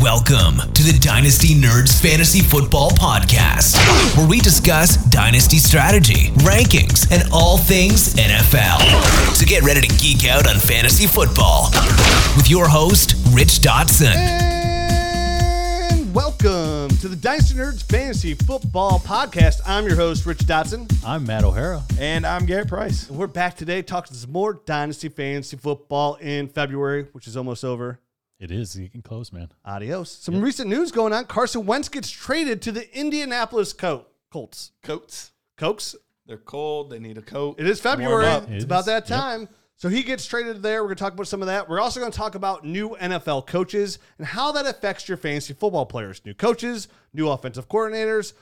Welcome to the Dynasty Nerds Fantasy Football Podcast, where we discuss dynasty strategy, rankings, and all things NFL. So get ready to geek out on fantasy football with your host, Rich Dotson. And welcome to the Dynasty Nerds Fantasy Football Podcast. I'm your host, Rich Dotson. I'm Matt O'Hara. And I'm Garrett Price. And we're back today talking some more Dynasty Fantasy Football in February, which is almost over. It is getting close, man. Adios. Some recent news going on. Carson Wentz gets traded to the Indianapolis Col- Colts. Coats. Cokes. They're cold. They need a coat. It is February. Warm up. It's It about is. that Yep. time. So he gets traded there. We're going to talk about some of that. We're also going to talk about new NFL coaches and how that affects your fantasy football players. New coaches, new offensive coordinators,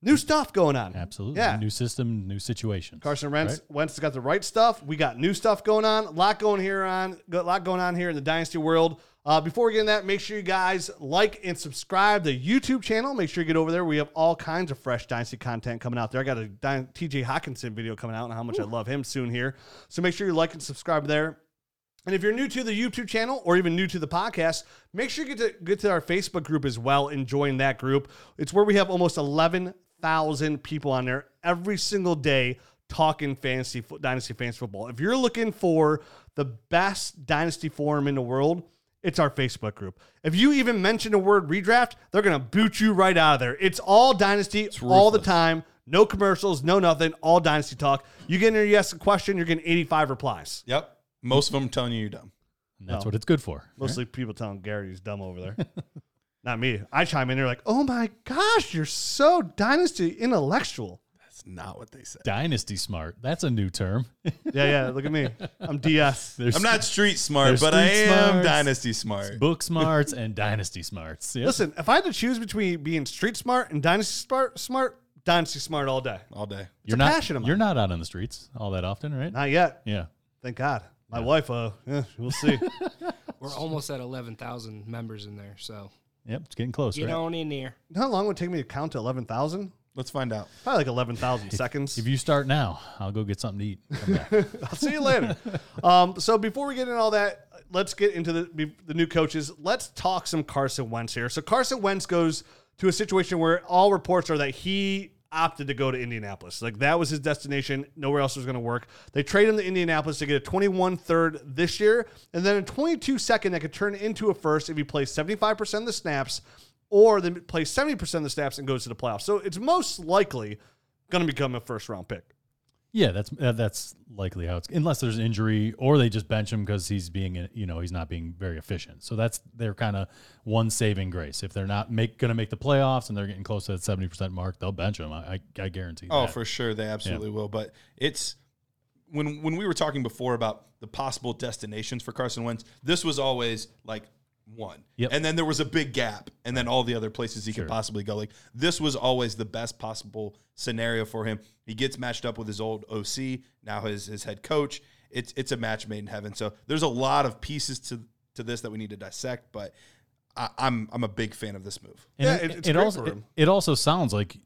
new stuff going on. Absolutely. Yeah. New system, new situation. Carson Wentz, Right? Wentz has got the right stuff. We got new stuff going on. A lot going here on a lot going on here in the Dynasty world. Uh, before we get in that, make sure you guys like and subscribe the YouTube channel. Make sure you get over there. We have all kinds of fresh Dynasty content coming out there. I got a Dy- TJ Hockenson video coming out and how much I love him soon here. So make sure you like and subscribe there. And if you're new to the YouTube channel or even new to the podcast, make sure you get to get to our Facebook group as well and join that group. It's where we have almost 11,000 people on there every single day talking fantasy dynasty fantasy football. If you're looking for the best dynasty forum in the world, it's our Facebook group. If you even mention the word redraft, they're going to boot you right out of there. It's all dynasty all the time. No commercials, no nothing, all dynasty talk. You get in there, you ask a question, you're getting 85 replies. Yep. Most of them telling you you're dumb. And that's No. what it's good for. Mostly people telling Gary he's dumb over there. Not me. I chime in there like, oh my gosh, you're so dynasty intellectual. That's not what they said. Dynasty smart. That's a new term. Yeah, yeah. Look at me. I'm DS. There's I'm not street smart, There's but I street am smarts. dynasty smart. book smarts and dynasty smarts. Yep. Listen, if I had to choose between being street smart and dynasty smart, smart, dynasty smart all day. All day. you're a not passion of mine. you're not out on the streets all that often, right? Not yet. yeah. Thank God. My wife, uh, yeah, we'll see. We're almost at 11,000 members in there, so Yep. It's getting close, get right? on in there. You know how long would it would take me to count to 11,000? Let's find out. Probably like 11,000 seconds. If you start now, I'll go get something to eat. Come back. I'll see you later. um, so before we get into all that, let's get into the the new coaches. Let's talk some Carson Wentz here. So Carson Wentz goes to a situation where all reports are that he opted to go to Indianapolis. Like that was his destination. Nowhere else was going to work. They trade him to Indianapolis to get a 21 third this year, and then a 22 second that could turn into a first if he plays 75% of the snaps, or they play 70% of the snaps and goes to the playoffs. So it's most likely going to become a first round pick. Yeah, that's uh, that's likely how it's unless there's an injury or they just bench him because he's being you know he's not being very efficient. So that's their kind of one saving grace. If they're not make going to make the playoffs and they're getting close to that seventy percent mark, they'll bench him. I I, I guarantee. Oh, that. for sure. They absolutely will. But it's when when we were talking before about the possible destinations for Carson Wentz, this was always like one. Yep. And then there was a big gap, and then all the other places he could possibly go. Like this was always the best possible scenario for him. He gets matched up with his old OC, now his his head coach. It's it's a match made in heaven. So there's a lot of pieces to to this that we need to dissect, but I, I'm I'm a big fan of this move. And Yeah, it, it- it's it great also for it, him. it also sounds like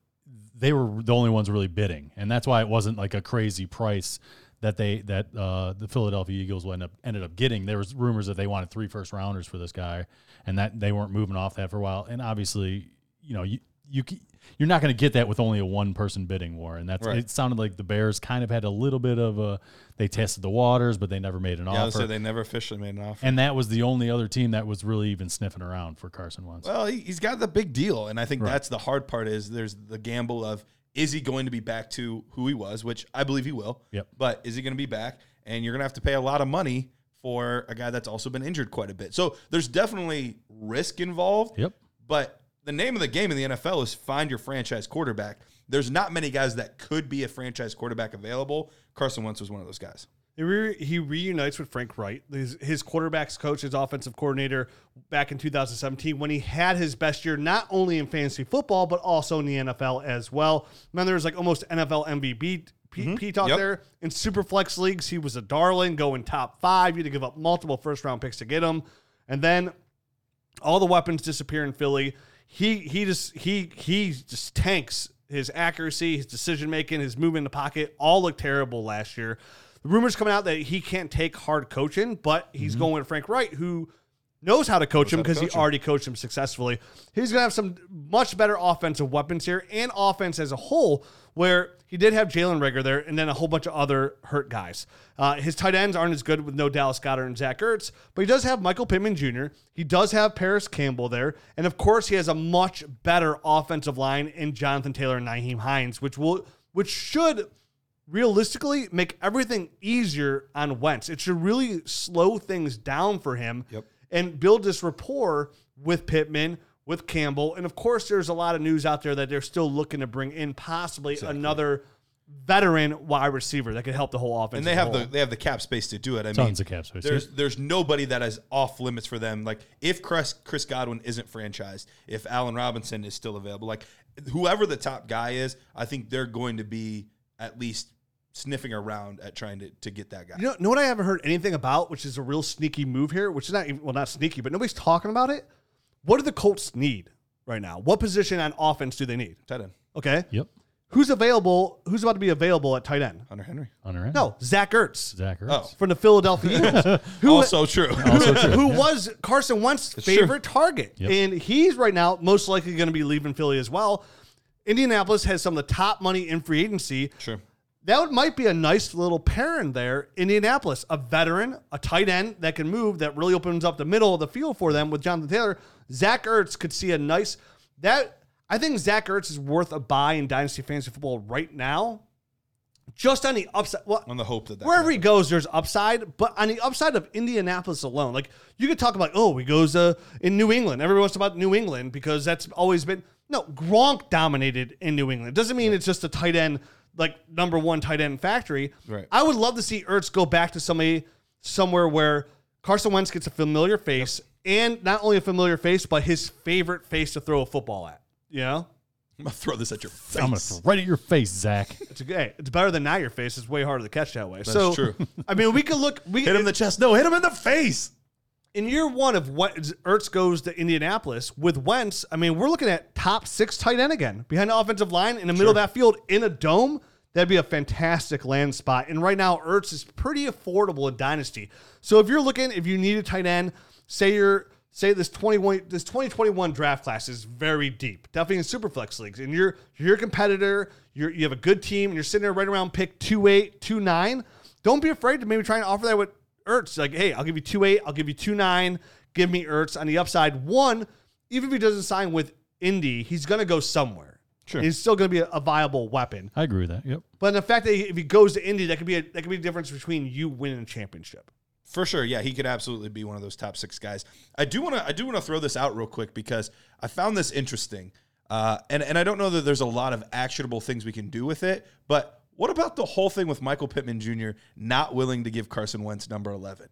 they were the only ones really bidding, and that's why it wasn't like a crazy price that they that uh, the Philadelphia Eagles ended up ended up getting. There was rumors that they wanted three first rounders for this guy, and that they weren't moving off that for a while. And obviously, you know, you you you're not going to get that with only a one person bidding war, and that's Right. it. Sounded like the Bears kind of had a little bit of a they tested the waters, but they never made an Yeah, offer. they never officially made an offer. and that was the only other team that was really even sniffing around for Carson Wentz. Well, he, he's got the big deal, and I think that's the hard part. Is there's the gamble of is he going to be back to who he was, which I believe he will. Yep. But is he going to be back? And you're going to have to pay a lot of money for a guy that's also been injured quite a bit. So there's definitely risk involved. Yep. But the name of the game in the NFL is find your franchise quarterback. There's not many guys that could be a franchise quarterback available. Carson Wentz was one of those guys. He, re- he reunites with Frank Reich, his, his quarterbacks coach, his offensive coordinator back in 2017 when he had his best year, not only in fantasy football, but also in the NFL as well. Man, there was like almost NFL MVP P, mm-hmm. P talk Yep. there. In super flex leagues, he was a darling, going top five. You had to give up multiple first round picks to get him. And then all the weapons disappear in Philly. He he just he he just tanks his accuracy, his decision making, his movement in the pocket. All looked terrible last year. Rumors coming out that he can't take hard coaching, but he's going with Frank Reich, who knows how to coach him because he him. already coached him successfully. He's going to have some much better offensive weapons here and offense as a whole, where he did have Jalen Reagor there and then a whole bunch of other hurt guys. Uh, his tight ends aren't as good with no Dallas Goedert and Zach Ertz, but he does have Michael Pittman Jr. He does have Parris Campbell there. And of course, he has a much better offensive line in Jonathan Taylor and Nyheim Hines, which will which should realistically make everything easier on Wentz. It should really slow things down for him Yep. and build this rapport with Pittman, with Campbell. And of course, there's a lot of news out there that they're still looking to bring in possibly another veteran wide receiver that could help the whole offense. and they have the whole. they have the cap space to do it. I Tons mean, of cap space, There's yeah. there's nobody that is off limits for them. Like if Chris Chris Godwin isn't franchised, if Allen Robinson is still available, like whoever the top guy is, I think they're going to be at least sniffing around at trying to, to get that guy. You know, know what I haven't heard anything about, which is a real sneaky move here, which is not even, well, not sneaky, but nobody's talking about it. What do the Colts need right now? What position on offense do they need? Tight end, Okay. Yep. Who's available? Who's about to be available at tight end? Hunter Henry. On our end. No, Zach Ertz Zach Ertz. Oh. from the Philadelphia Eagles, who, Also true. who was Carson Wentz's favorite target. Yep. And he's right now most likely going to be leaving Philly as well. Indianapolis has some of the top money in free agency. Sure. That would, might be a nice little pairing there. Indianapolis, a veteran, a tight end that can move, that really opens up the middle of the field for them with Jonathan Taylor. Zach Ertz could see a nice that. I think Zach Ertz is worth a buy in Dynasty Fantasy Football right now, just on the upside. Well, On the hope that, that wherever can he goes, there's upside. But on the upside of Indianapolis alone, like you could talk about, oh, he goes uh, in New England. Everyone Everyone's about New England because that's always been no Gronk dominated in New England. Doesn't mean it's just a tight end like number one tight end factory. Right. I would love to see Ertz go back to somebody somewhere where Carson Wentz gets a familiar face and not only a familiar face, but his favorite face to throw a football at. You know, I'm gonna throw this at your face. I'm gonna throw right at your face, Zach. it's a hey, it's better than not your face. It's way harder to catch that way. so true. I mean, we could look. We hit him in the chest. No, hit him in the face. In year one of what Ertz goes to Indianapolis with Wentz, I mean, we're looking at top six tight end again behind the offensive line in the middle of that field in a dome. That'd be a fantastic land spot. And right now, Ertz is pretty affordable in Dynasty. So if you're looking, if you need a tight end, say you're say this 21 this 2021 draft class is very deep, definitely in superflex leagues, and you're you're a competitor, you're you have a good team, and you're sitting there right around pick two eight, two nine. Don't be afraid to maybe try and offer that with Ertz. Like, hey, I'll give you two eight, I'll give you two nine, give me Ertz on the upside. One, even if he doesn't sign with Indy, he's gonna go somewhere. Sure. He's still gonna be a, a viable weapon. I agree with that. Yep. But the fact that he, if he goes to Indy, that could be a that could be the difference between you winning a championship. For sure, yeah, he could absolutely be one of those top six guys. I do want to, I do want to throw this out real quick because I found this interesting, uh, and and I don't know that there's a lot of actionable things we can do with it. But what about the whole thing with Michael Pittman Jr. not willing to give Carson Wentz number eleven?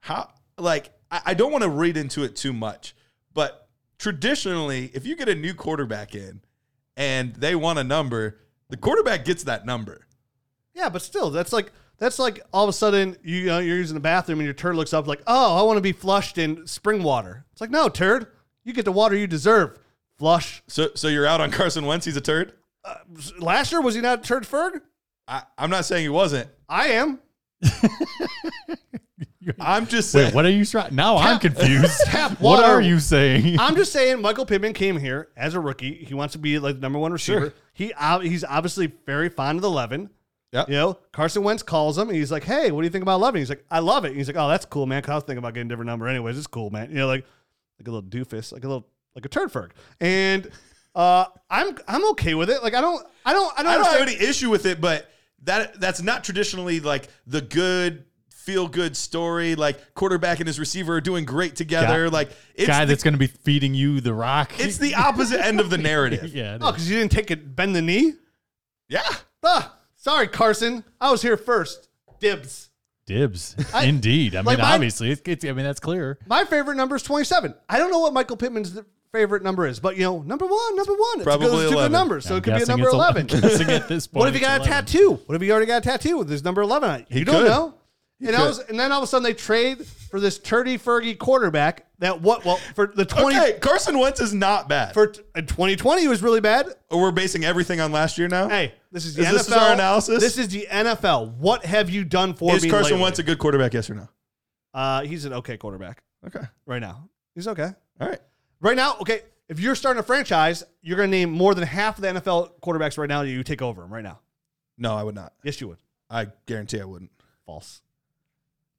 How like I, I don't want to read into it too much, but traditionally, if you get a new quarterback in and they want a number, the quarterback gets that number. Yeah, but still, that's like that's like all of a sudden you know, you're using the bathroom and your turd looks up like, oh, I want to be flushed in spring water. It's like, no, turd, you get the water you deserve. Flush. So so you're out on Carson Wentz. He's a turd. Uh, last year was he not a turd Ferg? I, I'm not saying he wasn't. I am. I'm just saying. Wait, what are you trying? Now I'm confused. tap what are you saying? I'm just saying, Michael Pittman came here as a rookie. He wants to be like the number one receiver. Sure. He ob- he's obviously very fond of the eleven. Yep. You know, Carson Wentz calls him and he's like, "Hey, what do you think about eleven? He's like, "I love it." And he's like, "Oh, that's cool, man." Cause I was thinking about getting a different number, anyways. It's cool, man. You know, like like a little doofus, like a little like a turd ferg. And uh, I'm I'm okay with it. Like I don't I don't I don't, I don't have any issue with it, but that that's not traditionally like the good feel good story. Like quarterback and his receiver are doing great together. Guy- like it's Guy the, that's going to be feeding you the rock. it's the opposite end of the narrative. yeah. Oh, because you didn't take it, bend the knee. Yeah. Ah, sorry, Carson. I was here first. Dibs. Dibs. I- Indeed. I mean, my- obviously, it's, it's. I mean, that's clear. My favorite number is 27. I don't know what Michael Pittman's favorite number is, but you know, number one, number one. It's Probably a good, it's a good 11. number, so I'm it could be a guessing number it's 11. I'm guessing at this point. what if you it's got a tattoo? What if you already got a tattoo with his number 11 on it? You don't could. know. And, I was, and then all of a sudden they trade for this turdy Fergie quarterback that what well for the 20 Okay, Carson Wentz is not bad. for t- in 2020 he was really bad. or we're basing everything on last year now. Hey, this is the Is NFL. this our analysis? This is the NFL. What have you done for me? is me? Carson lately? Wentz a good quarterback? Yes or no? Uh, he's an okay quarterback. Okay. right now. He's okay. All right. Right now, okay, if you're starting a franchise, you're going to name more than half of the NFL quarterbacks right now you take over them right now. No, I would not. Yes, you would. I guarantee I wouldn't. False.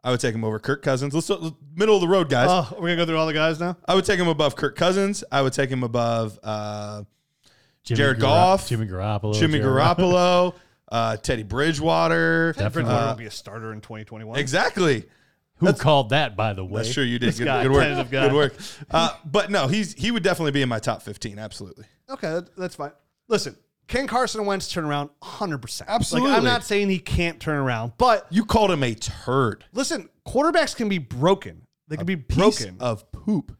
I would take him over Kirk Cousins. Let's, let's middle of the road, guys. Oh, we're going to go through all the guys now? I would take him above Kirk Cousins. I would take him above uh, Jimmy Jared Gara- Goff, Jimmy Garoppolo, Jimmy Jared- Garoppolo, uh, Teddy Bridgewater. Bridgewater Uh, will be a starter in 2021. exactly. Who called that, by the way? That's true. You did good, good work. Good work. Uh, but no, he's he would definitely be in my top fifteen. Absolutely. Okay, that- that's fine. Listen, can Carson Wentz turn around? 100%. Absolutely. Like, I'm not saying he can't turn around, but You called him a turd. listen, quarterbacks can be broken. They can be Piece broken. of poop.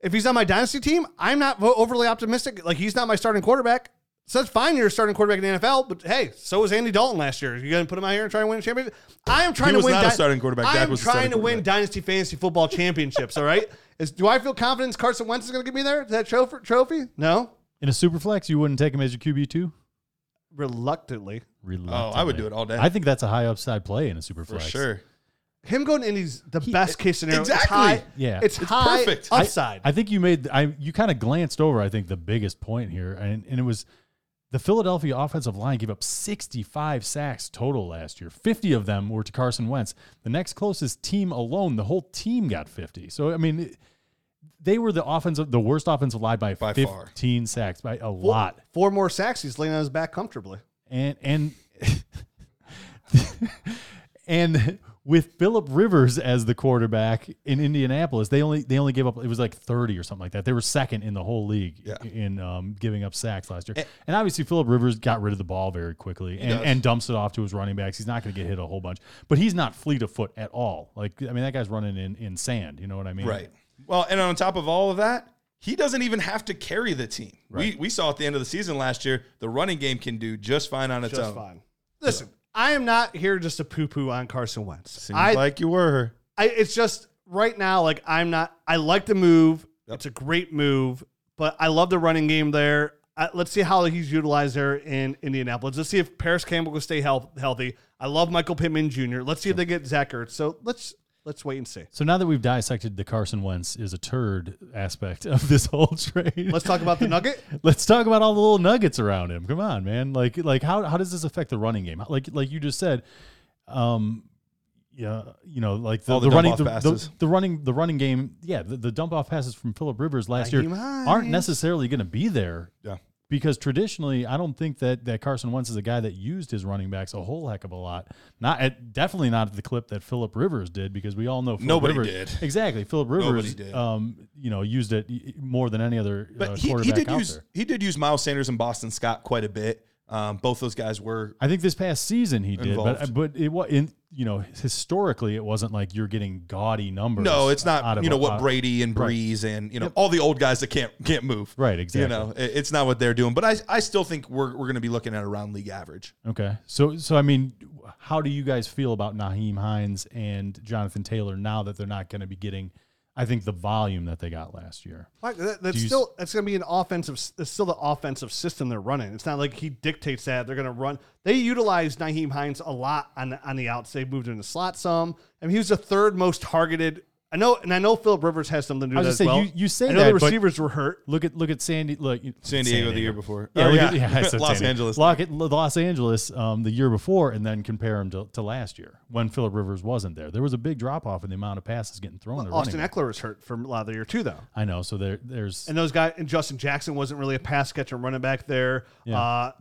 if he's on my dynasty team, I'm not overly optimistic. Like he's not my starting quarterback. So that's fine. You're a starting quarterback in the NFL, but hey, so was Andy Dalton last year. You going to put him out here and try to win a championship? I am trying He to was win. not a starting quarterback. I'm trying to win dynasty fantasy football championships. all right. Is do I feel confidence Carson Wentz is going to get me there? That trophy? Trophy? No. In a super flex, you wouldn't take him as your QB two. Reluctantly, Oh, I would do it all day. I think that's a high upside play in a super for flex. sure. him going to Indy's the best case scenario. It's exactly. high- Yeah. it's, It's high perfect. I- upside. I, think you made I you kind of glanced over I think the biggest point here and, and it was the Philadelphia offensive line gave up 65 sacks total last year. 50 of them were to Carson Wentz. The next closest team alone, the whole team got 50. So I mean they were the offensive the worst offensive line by, By far. 15 sacks by a Four- lot. Four more sacks. He's laying on his back comfortably. And and and with Philip Rivers as the quarterback in Indianapolis, they only they only gave up it was like 30 or something like that. They were second in the whole league Yeah. in um, giving up sacks last year. And, obviously Philip Rivers got rid of the ball very quickly and, and dumps it off to his running backs. He's not going to get hit a whole bunch, but he's not fleet of foot at all. Like I mean that guy's running in in sand, you know what I mean? Right. Well, and on top of all of that, he doesn't even have to carry the team. We we saw at the end of the season last year, the running game can do just fine on its Just own. fine. Listen, I am not here just to poo poo on Carson Wentz. Seems I, like you were. I, it's just right now, like I'm not. I like the move. It's a great move, but I love the running game there. I, let's see how he's utilized there in Indianapolis. Let's see if Parris Campbell will stay health, healthy. I love Michael Pittman Jr. Let's see if they get Zach Ertz. So let's let's wait and see. So now that we've dissected the Carson Wentz is a turd aspect of this whole trade, Let's talk about the Nugget. Let's talk about all the little nuggets around him. Come on, man. Like like how how does this affect the running game? Like like you just said, um yeah, you know, like the, the the running the, the, the running the running game, yeah, the, the dump off passes from Philip Rivers last year Nyheim aren't necessarily going to be there. Yeah. Because traditionally, I don't think that, that Carson Wentz is a guy that used his running backs a whole heck of a lot. Not at, definitely not at the clip that Philip Rivers did, because we all know Phillip Nobody Rivers, did. Exactly, Philip Rivers, um, you know, used it more than any other uh, But he, quarterback he did use there. he did use Miles Sanders and Boston Scott quite a bit. Um, both those guys were I think this past season he did, but Involved. but it was in you know historically it wasn't like you're getting gaudy numbers. no, it's out not of you know a- what Brady and right. Brees and you know all the old guys that can't can't move. Right, exactly. You know, it- it's not what they're doing. But I I still think we're we're going to be looking at around league average. Okay, so so I mean, how do you guys feel about Nyheim Hines and Jonathan Taylor now that they're not going to be getting? I think the volume that they got last year. That- that's you- still that's going to be an offensive. It's still the offensive system they're running. It's not like he dictates that they're going to run. They utilized Nyheim Hines a lot on the, on the outs. They moved him in the slot some. I mean, he was the third most targeted. I know, and I know Philip Rivers has something to do I with was that as gonna well. say, you- you say I know that, the but- receivers were hurt. Look at look at Sandy. Look, San Diego the year before. Yeah, Or, look at, yeah, I said Los San Diego. Angeles. Look at Los Angeles um, the year before, and then compare him to, to last year when Philip Rivers wasn't there. There was a big drop off in the amount of passes getting thrown. to Austin running Ekeler was hurt for a lot of the year too, though. I know. So there, there's And those guys, and Justin Jackson wasn't really a pass catcher running back there. Yeah. Uh,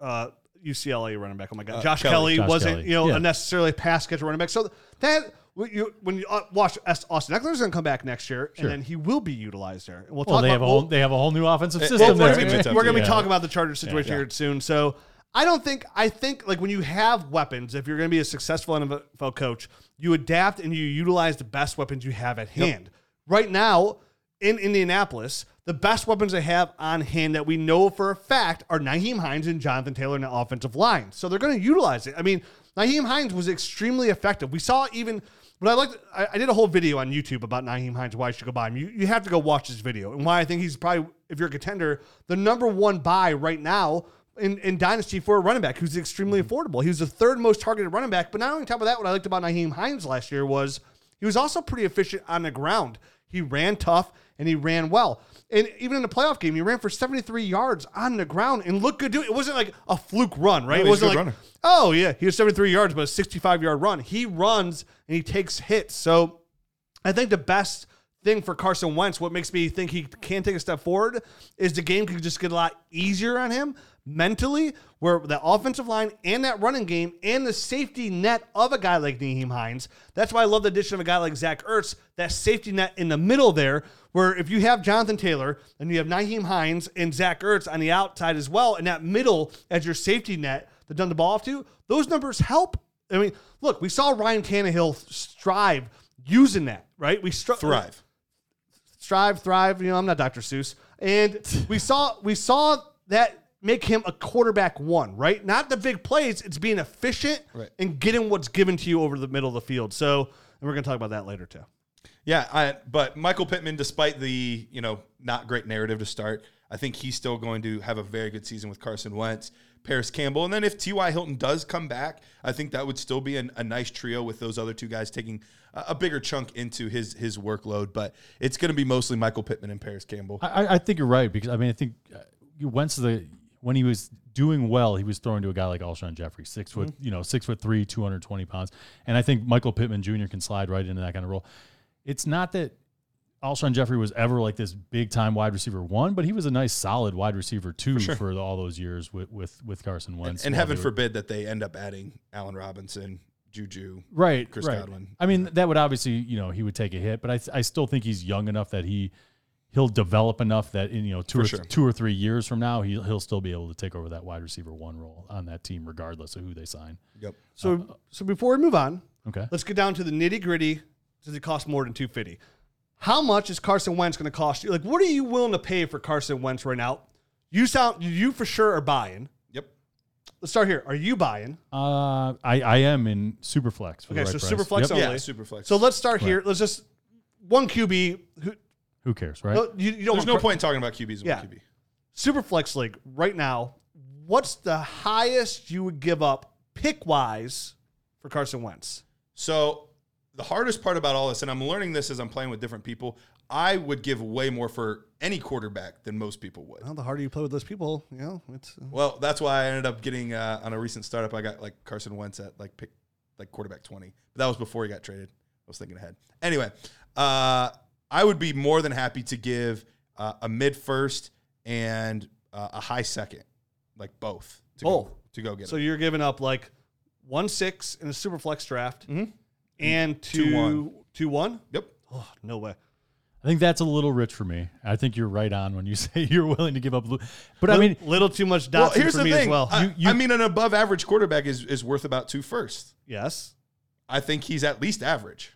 uh, UCLA running back. Oh my God, Uh, Josh Kelley. Kelley, Josh wasn't Kelley. you know Yeah. necessarily a pass catcher running back. So that when you when you uh, watch S- Austin Ekeler's going to come back next year, Sure. and then he will be utilized there. And We'll, well talk they about, have a whole, they have a whole new offensive system. Well, there. We're gonna gonna, be we're gonna be Yeah. talking about the Chargers situation Yeah. here soon. So I don't think I think like when you have weapons, if you're going to be a successful NFL coach, you adapt and you utilize the best weapons you have at hand. Right now in Indianapolis, the best weapons they have on hand that we know for a fact are Nyheim Hines and Jonathan Taylor in the offensive line. So they're going to utilize it. I mean, Nyheim Hines was extremely effective. We saw even but I like I, I did a whole video on YouTube about Nyheim Hines, why you should go buy him. You, you have to go watch this video and why I think he's probably, if you're a contender, the number one buy right now in, in Dynasty for a running back who's extremely mm-hmm. affordable. He was the third most targeted running back. But not only top of that, what I liked about Nyheim Hines last year was he was also pretty efficient on the ground. He ran tough and he ran well. And even in the playoff game, he ran for 73 yards on the ground and looked good doing it. It wasn't like a fluke run, right? No, it wasn't good like, runner. oh, yeah, he has 73 yards, but a 65 yard run. He runs and he takes hits. So I think the best thing for Carson Wentz, what makes me think he can take a step forward, is the game could just get a lot easier on him mentally, where the offensive line and that running game and the safety net of a guy like Nyheim Hines. That's why I love the addition of a guy like Zach Ertz, that safety net in the middle there, where if you have Jonathan Taylor and you have Nyheim Hines and Zach Ertz on the outside as well, and that middle as your safety net to done the ball off to, those numbers help. I mean, look, we saw Ryan Tannehill strive using that, right? We str- Thrive. strive, thrive. You know, I'm not Dr. Seuss, and we saw we saw that make him a quarterback one, right? Not the big plays. It's being efficient Right. and getting what's given to you over the middle of the field. So, and we're gonna talk about that later too. Yeah, I, but Michael Pittman, despite the you know not great narrative to start, I think he's still going to have a very good season with Carson Wentz, Parris Campbell, and then if T.Y. Hilton does come back, I think that would still be an, a nice trio with those other two guys taking a, a bigger chunk into his his workload. But it's going to be mostly Michael Pittman and Parris Campbell. I, I- think you're right because I mean I think uh, Wentz the when he was doing well, he was throwing to a guy like Alshon Jeffery, six foot, you know, six foot three, two hundred twenty pounds, and I think Michael Pittman Jr. can slide right into that kind of role. It's not that Alshon Jeffery was ever like this big time wide receiver one, but he was a nice solid wide receiver two for, all those years with with, with Carson Wentz. and while heaven were- forbid that they end up adding Allen Robinson, Juju. right, Chris right. Godwin. I mean, that would obviously, you know, he would take a hit, but I, I still think he's young enough that he he'll develop enough that in you know two For or sure. two or three years from now he'll he'll still be able to take over that wide receiver one role on that team regardless of who they sign. Yep. So, uh, so before we move on, Okay. let's get down to the nitty gritty. Does it cost more than two fifty? How much is Carson Wentz going to cost you? Like, what are you willing to pay for Carson Wentz right now? You sound you for sure are buying. Yep. Let's start here. Are you buying? Uh, I I am in Superflex. For Okay, the right so price. Superflex Yep. only. Yeah, super flex. So let's start here. Let's just one QB. Who, Who cares, right? no, you, you don't There's no cr- point in talking about QBs. Yeah. Yeah. QB. Superflex League right now. What's the highest you would give up pick wise for Carson Wentz? So the hardest part about all this, and I'm learning this as I'm playing with different people, I would give way more for any quarterback than most people would. Well, the harder you play with those people, you know, it's uh, Well, that's why I ended up getting uh, on a recent startup. I got like Carson Wentz at like pick like quarterback twenty, but that was before he got traded. I was thinking ahead. Anyway, uh, I would be more than happy to give uh, a mid first and uh, a high second, like both. To Both. go, to go get. so him. you're giving up like one six in a super flex draft Mhm. And two Two one. two one. Yep. Oh no way! I think that's a little rich for me. I think you're right on when you say you're willing to give up. But I mean, little too much Well, here's for the me thing. as well. I, You- you- I mean, an above average quarterback is is worth about two first. yes, I think he's at least average.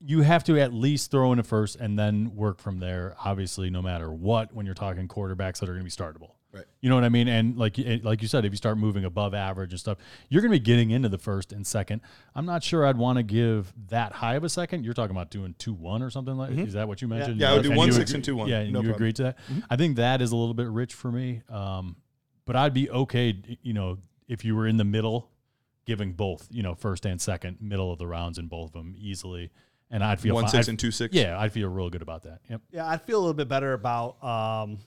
you have to at least throw in a first and then work from there. Obviously, no matter what, when you're talking quarterbacks that are going to be startable. Right. You know what I mean? And like eh, like you said, if you start moving above average and stuff, you're going to be getting into the first and second. I'm not sure I'd want to give that high of a second. You're talking about doing two one or something like. Is that what you mentioned? Mm-hmm. Yeah, I would do And one, you six, agree- and two, one. Yeah, and No you problem. Mm-hmm. agreed to that. I think that is a little bit rich for me. Um, but I'd be okay, you know, if you were in the middle, giving both, you know, first and second, middle of the rounds in both of them easily, and I'd feel One fine. six I'd- and two six. Yeah, I'd feel real good about that. Yep. yeah, I'd feel a little bit better about. um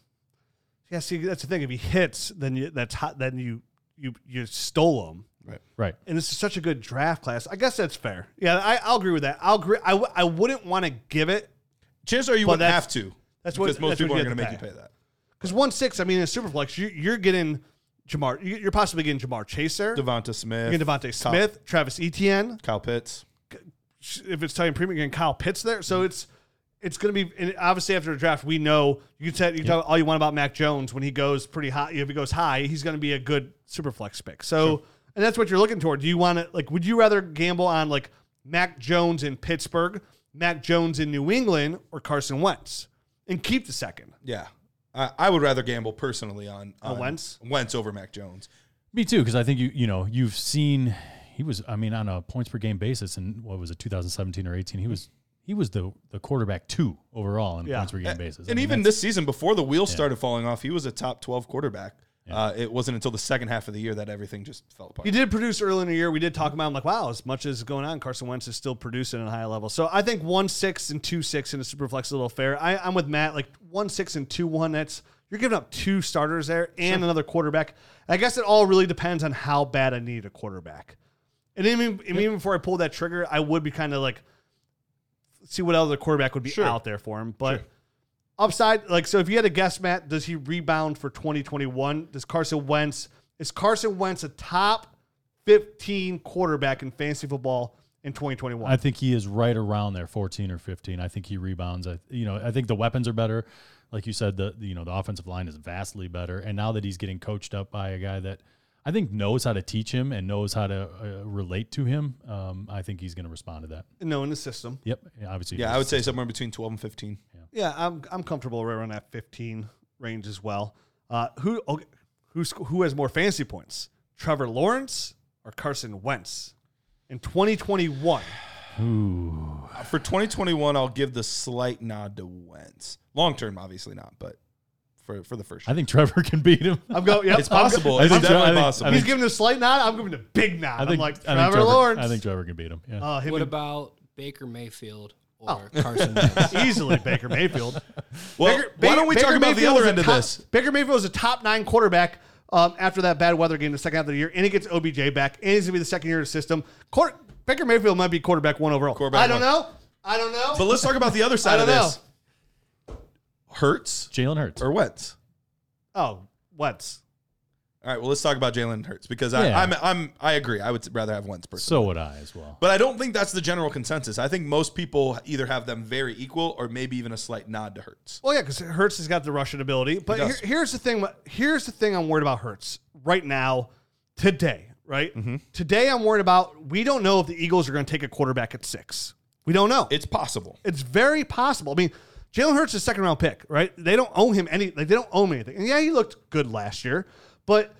Yeah, see, that's the thing. If he hits, then you that's hot. Then you you you stole him. Right. Right. and this is such a good draft class. I guess that's fair. Yeah, I, I'll agree with that. I'll agree. I, w- I wouldn't want to give it Chances are you wouldn't have to. that's what- because most that's people you aren't going to to make you pay. pay that. because one six. I mean, in Superflex, you, you're getting Jamar. you- You're possibly getting Jamar Chaser. DeVonta Smith. You're getting Devontae Kyle- Smith, Travis Etienne. Kyle Pitts. If it's tight end premium, you're getting Kyle Pitts there. So it's it's going to be and obviously after the draft, we know you can say you can talk all you want about Mac Jones when he goes pretty high. If he goes high, he's going to be a good super flex pick. So and that's what you're looking toward. Do you want to like? Would you rather gamble on like Mac Jones in Pittsburgh, Mac Jones in New England, or Carson Wentz, and keep the second? Yeah. I, I would rather gamble personally on, On on Wentz? Wentz over Mac Jones. Me too, because I think you you know you've seen he was I mean on a points per game basis in what was it 2017 or 18 he was he was the the quarterback two overall in Yeah. points per game basis. I And mean, even this season, before the wheels started falling off, he was a top 12 quarterback Uh, it wasn't until the second half of the year that everything just fell apart. He did produce early in the year. We did talk about him like, wow, as much as is going on, Carson Wentz is still producing at a high level. So I think one six and two six in a super flex is a little fair. I, I'm with Matt, like one six and two one. That's you're giving up two starters there and another quarterback. I guess it all really depends on how bad I need a quarterback. And even even before I pulled that trigger, I would be kind of like see what other quarterback would be Sure. out there for him. But upside, like, so if you had a guess, Matt, does he rebound for 2021? Does Carson Wentz, is Carson Wentz a top 15 quarterback in fantasy football in 2021? I think he is right around there, 14 or 15. I think he rebounds. I, you know, I think the weapons are better. Like you said, the you know the offensive line is vastly better, and now that he's getting coached up by a guy that I think knows how to teach him and knows how to uh, relate to him, um, I think he's going to respond to that. no, in the system. Yep, obviously. yeah, I would say somewhere between 12 and 15. Yeah, I'm, I'm comfortable right around that 15 range as well. Uh, who, okay, who's, who has more fantasy points? Trevor Lawrence or Carson Wentz in 2021? Ooh. For 2021, I'll give the slight nod to Wentz. Long term, obviously not, but for, for the first I think Trevor can beat him. I'm going, yep, It's I'm go- possible. I It's think- definitely I think- possible. I He's think- giving a slight nod. I'm giving a big nod. I think I'm like I Trevor think Trevor, Lawrence. I think Trevor can beat him. Yeah. Uh, him What and- about Baker Mayfield Oh. or Carson Wentz? easily Baker Mayfield. well, Baker- why don't we Baker talk about the Mayfield was other a end of top- this? Baker Mayfield was a top nine quarterback um, after that bad weather game the second half of the year, and he gets OBJ back, and he's gonna be the second year of the system. Quar- Baker Mayfield might be quarterback one overall. Quarterback I don't one. know. I don't know. But let's talk about the other side I of don't this. Hurts Jalen Hurts. or Wentz? oh, Wentz. All right, well, let's talk about Jalen Hurts because I, Yeah. I'm, I'm, I agree. I would rather have Wentz personally. So would I as well. But I don't think that's the general consensus. I think most people either have them very equal or maybe even a slight nod to Hurts. Well, yeah, because Hurts has got the rushing ability. But He here, does. here's the thing. Here's the thing. I'm worried about Hurts right now, today. Right Mm-hmm. today, I'm worried about. We don't know if the Eagles are going to take a quarterback at six. We don't know. It's possible. It's very possible. I mean, Jalen Hurts is a second round pick, right? They don't own him any. Like they don't own him anything. And yeah, he looked good last year, but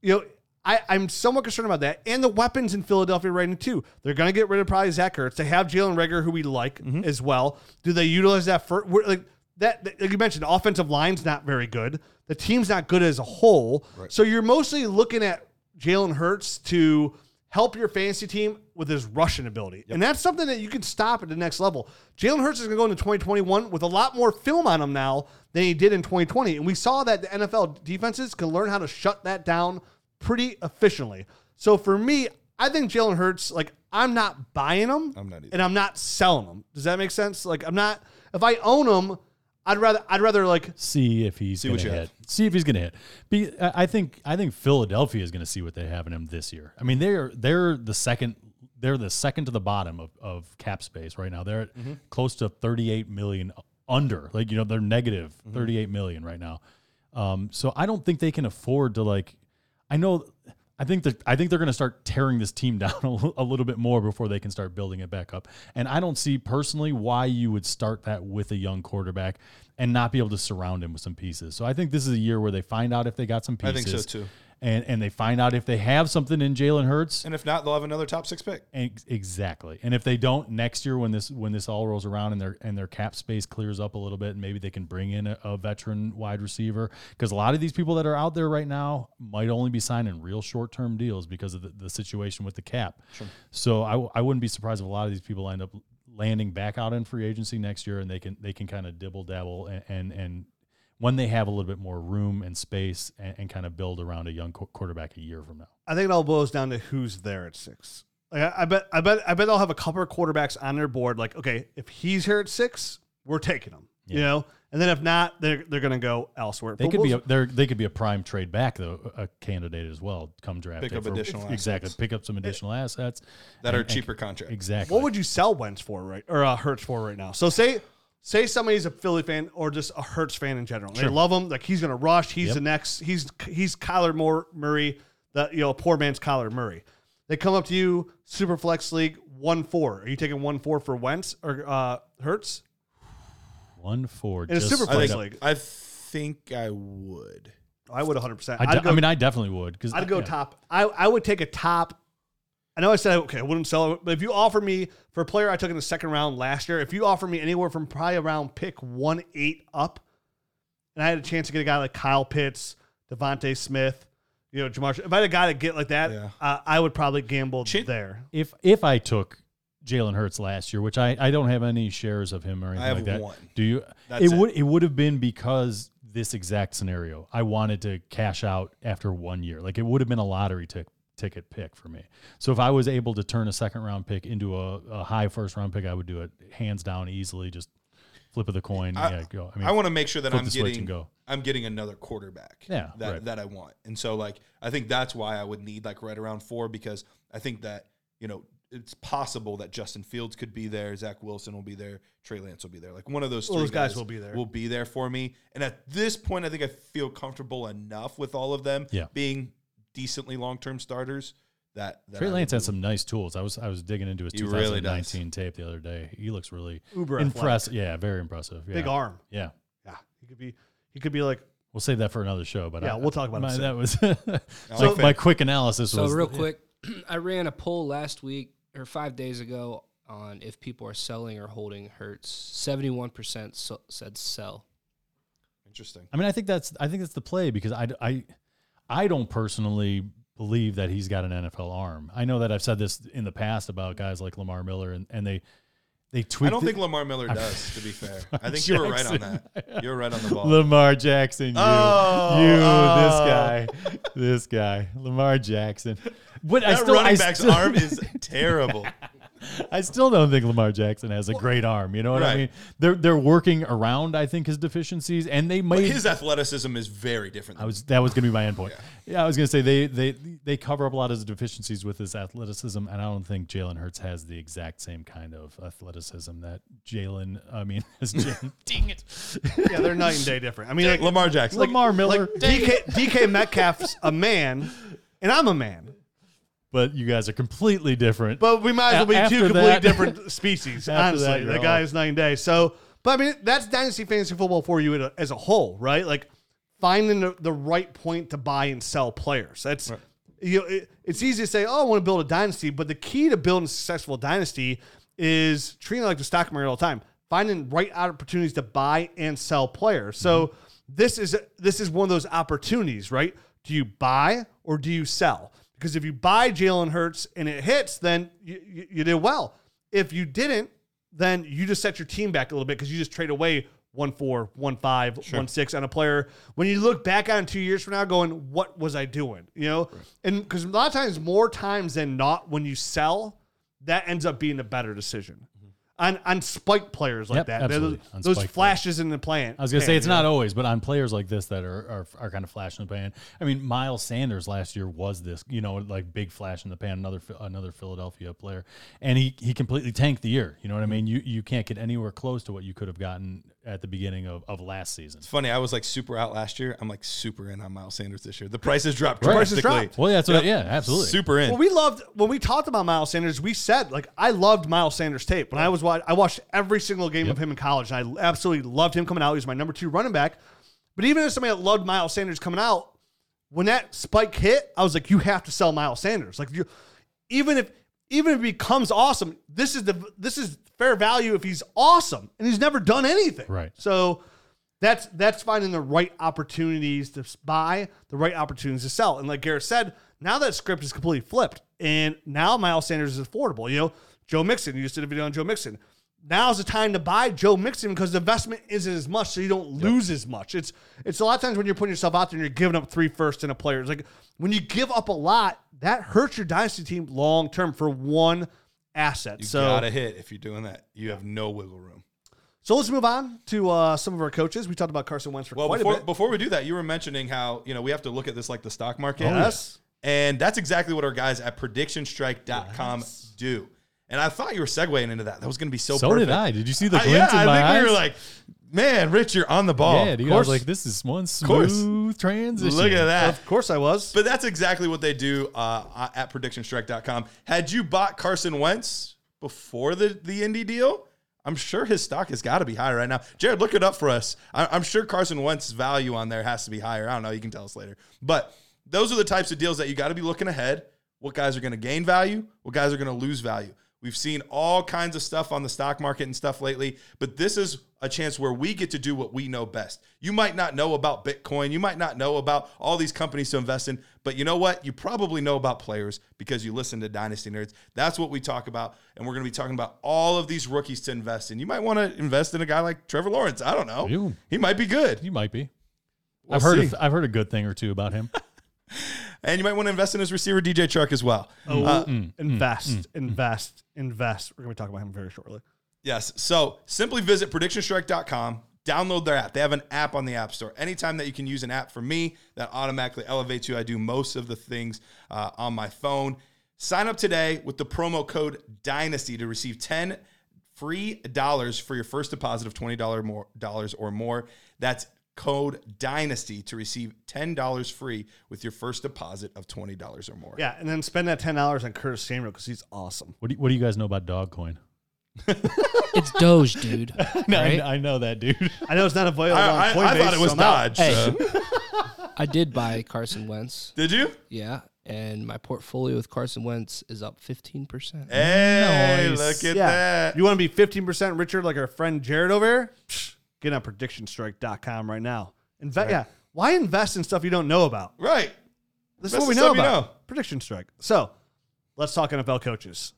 you know, I, I'm somewhat concerned about that. And the weapons in Philadelphia right now too. They're going to get rid of probably Zach Ertz. They have Jalen Reagor, who we like mm-hmm. as well. Do they utilize that for like that? Like you mentioned, the offensive line's not very good. The team's not good as a whole. So you're mostly looking at Jalen Hurts to help your fantasy team with his rushing ability. And that's something that you can stop at the next level. Jalen Hurts is going to go into 2021 with a lot more film on him now than he did in 2020. And we saw that the NFL defenses can learn how to shut that down pretty efficiently. So for me, I think Jalen Hurts, like, I'm not buying him I'm not either. and I'm not selling him. Does that make sense? Like, I'm not, if I own him, I'd rather, I'd rather like, see if he's See going what to you hit. have. See if he's going to hit. Be, I I think I think Philadelphia is going to see what they have in him this year. I mean, they're they're the second they're the second to the bottom of, of cap space right now. They're at Mm-hmm. close to 38 million under. Like, you know, they're negative Mm-hmm. 38 million right now. Um, so I don't think they can afford to like I know I think that I think they're going to start tearing this team down a, little bit more before they can start building it back up. And I don't see personally why you would start that with a young quarterback and not be able to surround him with some pieces. So I think this is a year where they find out if they got some pieces. I think so, too. And and they find out if they have something in Jalen Hurts. And if not, they'll have another top six pick. Ex- Exactly. And if they don't next year when this when this all rolls around and their and their cap space clears up a little bit and maybe they can bring in a, a veteran wide receiver because a lot of these people that are out there right now might only be signing real short-term deals because of the, the situation with the cap. Sure. So I, w- I wouldn't be surprised if a lot of these people end up landing back out in free agency next year and they can they can kind of dibble dabble and, and and when they have a little bit more room and space and, and kind of build around a young qu- quarterback a year from now. I think it all boils down to who's there at six. Like I, I bet, I bet, I bet they'll have a couple of quarterbacks on their board. Like, okay, if he's here at six, we're taking him. You know, and then if not, they're they're gonna go elsewhere. They But could be we'll- a they're, they could be a prime trade back though, a candidate as well. Come draft Pick day up for- additional exactly assets. pick up some additional assets That and- are and- cheaper contracts. Exactly. What would you sell Wentz for, right? Or uh, Hurts for right now? So say say somebody's a Philly fan or just a Hurts fan in general. They love him. Like he's gonna rush. He's Yep. the next. He's he's Kyler Moore Murray. The you know poor man's Kyler Murray. They come up to you, super flex league one four. Are you taking one four for Wentz or uh, Hurts? one four? In a just super I think, league. I think I would. I would 100. percent I, de- I mean, I definitely would because I'd go top. I, I would take a top. I know I said okay, I wouldn't sell it, but if you offer me for a player I took in the second round last year, if you offer me anywhere from probably around pick one eight up, and I had a chance to get a guy like Kyle Pitts, DeVonta Smith, you know, Jamar. If I had a guy to get like that, Yeah. uh, I would probably gamble Chin- there. If if I took Jalen Hurts last year, which I, I don't have any shares of him or anything have like that. one. Do you? That's it it. would it would have been because this exact scenario. I wanted to cash out after one year. Like it would have been a lottery tick, ticket pick for me. So if I was able to turn a second round pick into a, a high first round pick, I would do it hands down easily. Just flip of the coin. I- yeah, go. I I, want to make sure that I'm getting go. I'm getting another quarterback. Yeah, that right. that I want, and so like I think that's why I would need like right around four because I think that you know it's possible that Justin Fields could be there, Zach Wilson will be there, Trey Lance will be there. Like one of those Well, three those guys will be there. Will be there for me, and at this point, I think I feel comfortable enough with all of them Yeah. being decently long term starters. That, that Trey Lance had some nice tools. I was I was digging into his He really 2019 tape the other day. He looks really Uber impressive. Yeah, very impressive. Yeah. Big arm. Yeah. Yeah, he could be. He could be like. We'll save that for another show. But Yeah, I, we'll talk about it my, soon. that was So- so my quick analysis So was real quick, I ran a poll last week or five days ago on if people are selling or holding Hurts. Seventy-one percent said sell. interesting. I mean, I think that's I think that's the play because I, I I don't personally believe that he's got an NFL arm. I know that I've said this in the past about guys like Lamar Miller and, and they they tweet. I don't think Lamar Miller does. To be fair, I think you were right on that. You were right on the ball. Lamar Jackson, you, Oh, you, oh. this guy, this guy, Lamar Jackson. But I that still, running I back's still, arm is terrible. I still don't think Lamar Jackson has a great arm. You know what I mean? They're they're working around, I think, his deficiencies, and they But might. his athleticism is very different. I was that was going to be my endpoint. Yeah. I was going to say they they they cover up a lot of his deficiencies with his athleticism, and I don't think Jalen Hurts has the exact same kind of athleticism that Jalen. I mean, is Jalen. dang it, Yeah, they're night and day different. I mean, like, Lamar Jackson. Lamar Miller. like DK, DK Metcalf's a man, and I'm a man. But you guys are completely different. But we might as well be A- two after completely that- different species. After honestly, that, you're the guy is night and day. So, but I mean, that's dynasty fantasy football for you a- as a whole, right? Like finding the, the right point to buy and sell players. That's you know, it, it's easy to say, oh, I want to build a dynasty, but the key to building a successful dynasty is treating it like the stock market all the time, finding right opportunities to buy and sell players. So mm-hmm. this is this is one of those opportunities, right? Do you buy or do you sell? Because if you buy Jalen Hurts and it hits, then you, you, you did well. If you didn't, then you just set your team back a little bit because you just trade away one four, one five, one six on a player. When you look back on two years from now, going, what was I doing? You know, and because a lot of times, more times than not, when you sell, that ends up being a better decision. On, on spike players like Yep, that, absolutely. those, those flashes in the plan. I was gonna say it's know? not always, but on players like this that are, are are kind of flash in the pan. I mean, Miles Sanders last year was this, you know, like big flash in the pan, another another Philadelphia player, and he he completely tanked the year. You know what I mm-hmm. mean? You you can't get anywhere close to what you could have gotten at the beginning of, of last season. It's funny. I was like super out last year. I'm like super in on Miles Sanders this year. The price has dropped Right. Price has drastically. dropped. Well, yeah, that's what. Yeah, absolutely. Super in. Well, we loved when we talked about Miles Sanders. We said like I loved Miles Sanders tape when I was wa- I watched every single game of him in college, and I absolutely loved him coming out. He was my number two running back. But even as somebody that loved Miles Sanders coming out, when that spike hit, I was like, you have to sell Miles Sanders. Like you, even if even if he becomes awesome, this is the this is fair value if he's awesome and he's never done anything. Right. So that's that's finding the right opportunities to buy, the right opportunities to sell. And like Garrett said, now that script is completely flipped, and now Miles Sanders is affordable. You know, Joe Mixon. You just did a video on Joe Mixon. Now's the time to buy Joe Mixon because the investment isn't as much, so you don't lose as much. It's it's a lot of times when you're putting yourself out there and you're giving up three firsts in a player. It's like when you give up a lot, that hurts your dynasty team long term for one asset. You so gotta hit if you're doing that. You have no wiggle room. so let's move on to uh, some of our coaches. We talked about Carson Wentz for Well, quite a bit. before we do that, you were mentioning how you know we have to look at this like the stock market. Yes. And that's exactly what our guys at predictionstrike.com do. And I thought you were segueing into that. That was going to be so. So perfect. did I. Did you see the I- glint yeah, in my I think eyes? we were like, man, Rich, you're on the ball. yeah, dude. Of I was course. like, this is one course. smooth transition. Look at that. Of course I was. But that's exactly what they do uh, at predictionstrike.com. Had you bought Carson Wentz before the, the Indy deal, I'm sure his stock has got to be higher right now. Jared, look it up for us. I'm sure Carson Wentz's value on there has to be higher. I don't know. You can tell us later. But those are the types of deals that you got to be looking ahead. What guys are going to gain value? What guys are going to lose value? We've seen all kinds of stuff on the stock market and stuff lately, but this is a chance where we get to do what we know best. You might not know about Bitcoin, you might not know about all these companies to invest in, but you know what? You probably know about players because you listen to Dynasty Nerds. That's what we talk about, and we're going to be talking about all of these rookies to invest in. You might want to invest in a guy like Trevor Lawrence. I don't know. You- He might be good. You might be. We'll I've heard see. of, I've heard a good thing or two about him. And you might want to invest in his receiver DJ Chark as well. Oh, Uh, invest, invest, invest. We're going to be talking about him very shortly. Yes. So simply visit predictionstrike.com, download their app. They have an app on the App Store. Anytime that you can use an app for me, that automatically elevates you. I do most of the things uh, on my phone. Sign up today with the promo code DYNASTY to receive 10 free dollars for your first deposit of $20 more dollars or more. That's code DYNASTY to receive $10 free with your first deposit of $20 or more. Yeah, and then spend that ten dollars on Curtis Samuel because he's awesome. What do you, what do you guys know about Dogcoin? It's Doge, dude. No, right? I, I know that, dude. I know it's not available I, on I- I thought it was so I'm out. Dodge. Hey. so- I did buy Carson Wentz. Did you? Yeah, and my portfolio with Carson Wentz is up fifteen percent. Hey, Nice. look at Yeah, that. you want to be fifteen percent richer, like our friend Jared over here? Psh, Get on predictionstrike.com right now. Invest. Yeah, why invest in stuff you don't know about? Right. This Invest is what we know about. know. Prediction strike. So let's talk NFL coaches.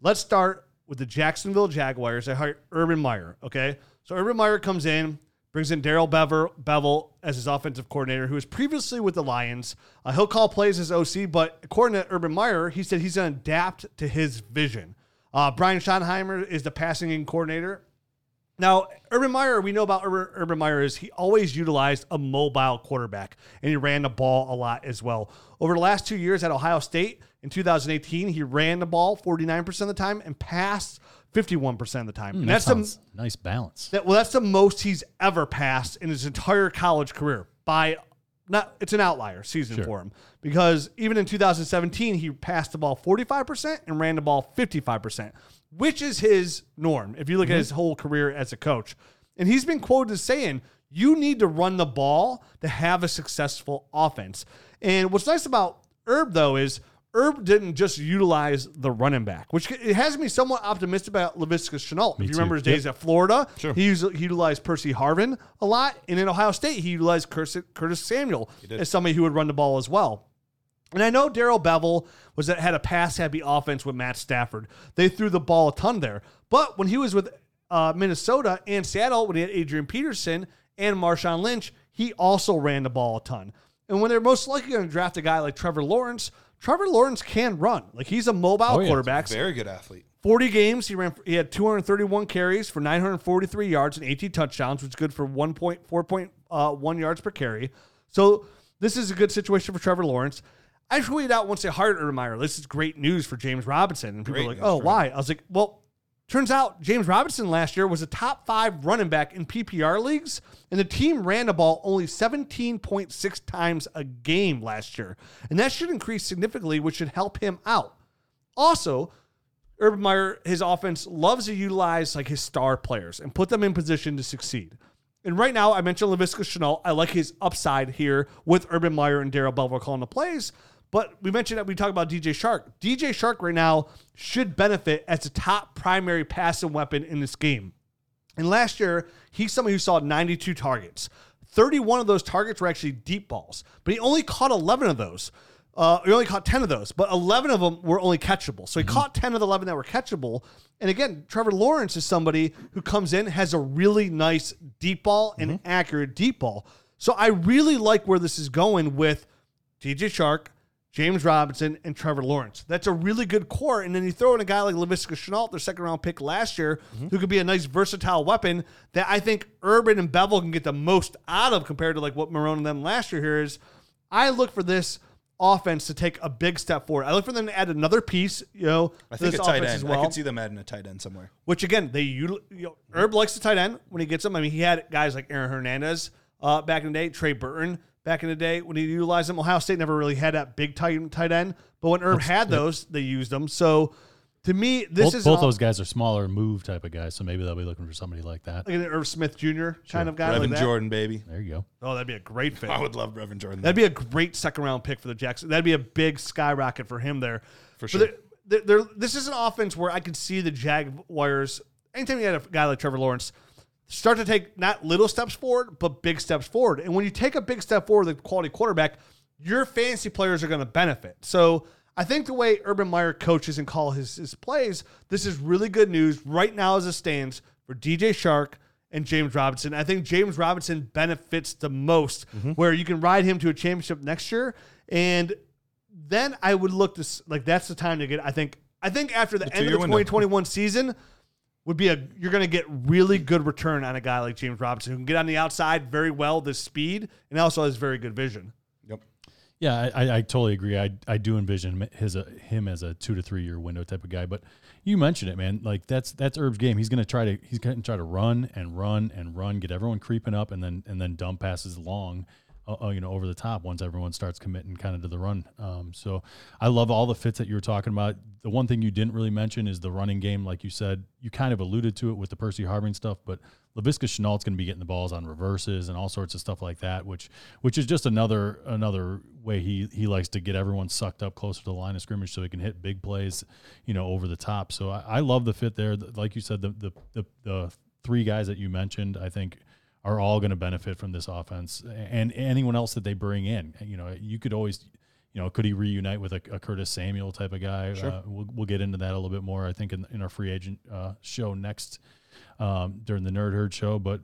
Let's start with the Jacksonville Jaguars. They hired Urban Meyer. Okay. So Urban Meyer comes in, brings in Darrell Bever, Bevell as his offensive coordinator, who was previously with the Lions. Uh, he'll call plays as OC, but according to Urban Meyer, he said he's going to adapt to his vision. Uh, Brian Schottenheimer is the passing game coordinator. Now, Urban Meyer, we know about Urban, Meyer is he always utilized a mobile quarterback and he ran the ball a lot as well. Over the last two years at Ohio State in 2018, he ran the ball 49% of the time and passed 51% of the time. Hmm, and That that's sounds nice balance. that, well, that's the most he's ever passed in his entire college career by not it's an outlier season Sure. for him because even in 2017 he passed the ball 45% and ran the ball 55%, which is his norm if you look at his whole career as a coach. And he's been quoted as saying, "You need to run the ball to have a successful offense." And what's nice about Urb though is Urb didn't just utilize the running back, which it has me somewhat optimistic about Laviska Shenault. if you too. remember his Yep. days at Florida, he, used, he utilized Percy Harvin a lot. And in Ohio State, he utilized Curtis, Curtis Samuel as somebody who would run the ball as well. And I know Darrell Bevell was that had a pass heavy offense with Matt Stafford. They threw the ball a ton there. But when he was with uh, Minnesota and Seattle, when he had Adrian Peterson and Marshawn Lynch, he also ran the ball a ton. And when they're most likely going to draft a guy like Trevor Lawrence, Trevor Lawrence can run. Like he's a mobile Oh, yeah. quarterback. Very good athlete. 40 games. He ran. He had 231 carries for 943 yards and 18 touchdowns, which is good for 1.4.1 yards per carry. So this is a good situation for Trevor Lawrence. I tweeted out once they hired Urban Meyer, this is great news for James Robinson, and people Great were like, "Oh, why?" I was like, "Well." Turns out James Robinson last year was a top five running back in PPR leagues, and the team ran the ball only 17.6 times a game last year. And that should increase significantly, which should help him out. Also, Urban Meyer, his offense loves to utilize like his star players and put them in position to succeed. And right now, I mentioned Laviska Shenault. I like his upside here with Urban Meyer and Darrell Bevell calling the plays. But we mentioned that we talked about DJ Chark. DJ Chark right now should benefit as the top primary passing weapon in this game. And last year, he's somebody who saw 92 targets. 31 of those targets were actually deep balls, but he only caught 11 of those. Uh, he only caught 10 of those, but 11 of them were only catchable. So he caught 10 of the 11 that were catchable. And again, Trevor Lawrence is somebody who comes in, has a really nice deep ball and accurate deep ball. So I really like where this is going with DJ Chark, James Robinson, and Trevor Lawrence. That's a really good core. And then you throw in a guy like Laviska Shenault, their second round pick last year, who could be a nice versatile weapon that I think Urban and Bevell can get the most out of compared to like what Marrone and them last year here is. I look for this offense to take a big step forward. I look for them to add another piece, you know, I think a tight end. well. I could see them adding a tight end somewhere. Which again, they you know, Urb likes the tight end when he gets them. I mean, he had guys like Aaron Hernandez uh, back in the day, Trey Burton back in the day when he utilized them. Ohio State never really had that big tight tight end, but when Urb had those, they used them. So to me, this both is both all- those guys are smaller move type of guys, so maybe they'll be looking for somebody like that. like an Irv Smith Jr. kind of guy Brevin like that. Jordan, baby. There you go. Oh, that'd be a great fit. I would love Brevin Jordan. That'd be a great second round pick for the Jackson. That'd be a big skyrocket for him there. For sure. they're- they're- they're- this is an offense where I could see the Jaguars. Anytime you had a guy like Trevor Lawrence, start to take not little steps forward, but big steps forward. And when you take a big step forward, the quality quarterback, your fantasy players are going to benefit. So I think the way Urban Meyer coaches and call his, his plays, this is really good news right now as it stands for DJ Chark and James Robinson. I think James Robinson benefits the most, where you can ride him to a championship next year, and then I would look to like that's the time to get. I think I think after the, end of the two-year window. 2021 season would be a you're going to get really good return on a guy like James Robinson who can get on the outside very well, the speed, and also has very good vision. Yep. Yeah, I, I, I totally agree. I, I do envision his uh, him as a two to three year window type of guy. But you mentioned it, man. Like that's that's Urb's game. He's gonna try to he's gonna try to run and run and run, get everyone creeping up, and then and then dump passes long, uh, uh, you know, over the top once everyone starts committing kind of to the run. Um, so I love all the fits that you were talking about. The one thing you didn't really mention is the running game. Like you said, you kind of alluded to it with the Percy Harvin stuff, but Laviska Shenault's going to be getting the balls on reverses and all sorts of stuff like that, which which is just another another way he he likes to get everyone sucked up closer to the line of scrimmage so he can hit big plays, you know, over the top. So I, I love the fit there. Like you said, the the the, the three guys that you mentioned, I think are all going to benefit from this offense and anyone else that they bring in. You know, you could always, you know, could he reunite with a, a Curtis Samuel type of guy? Uh, we'll, we'll get into that a little bit more, I think, in, in our free agent uh, show next um, during the Nerd Herd show. But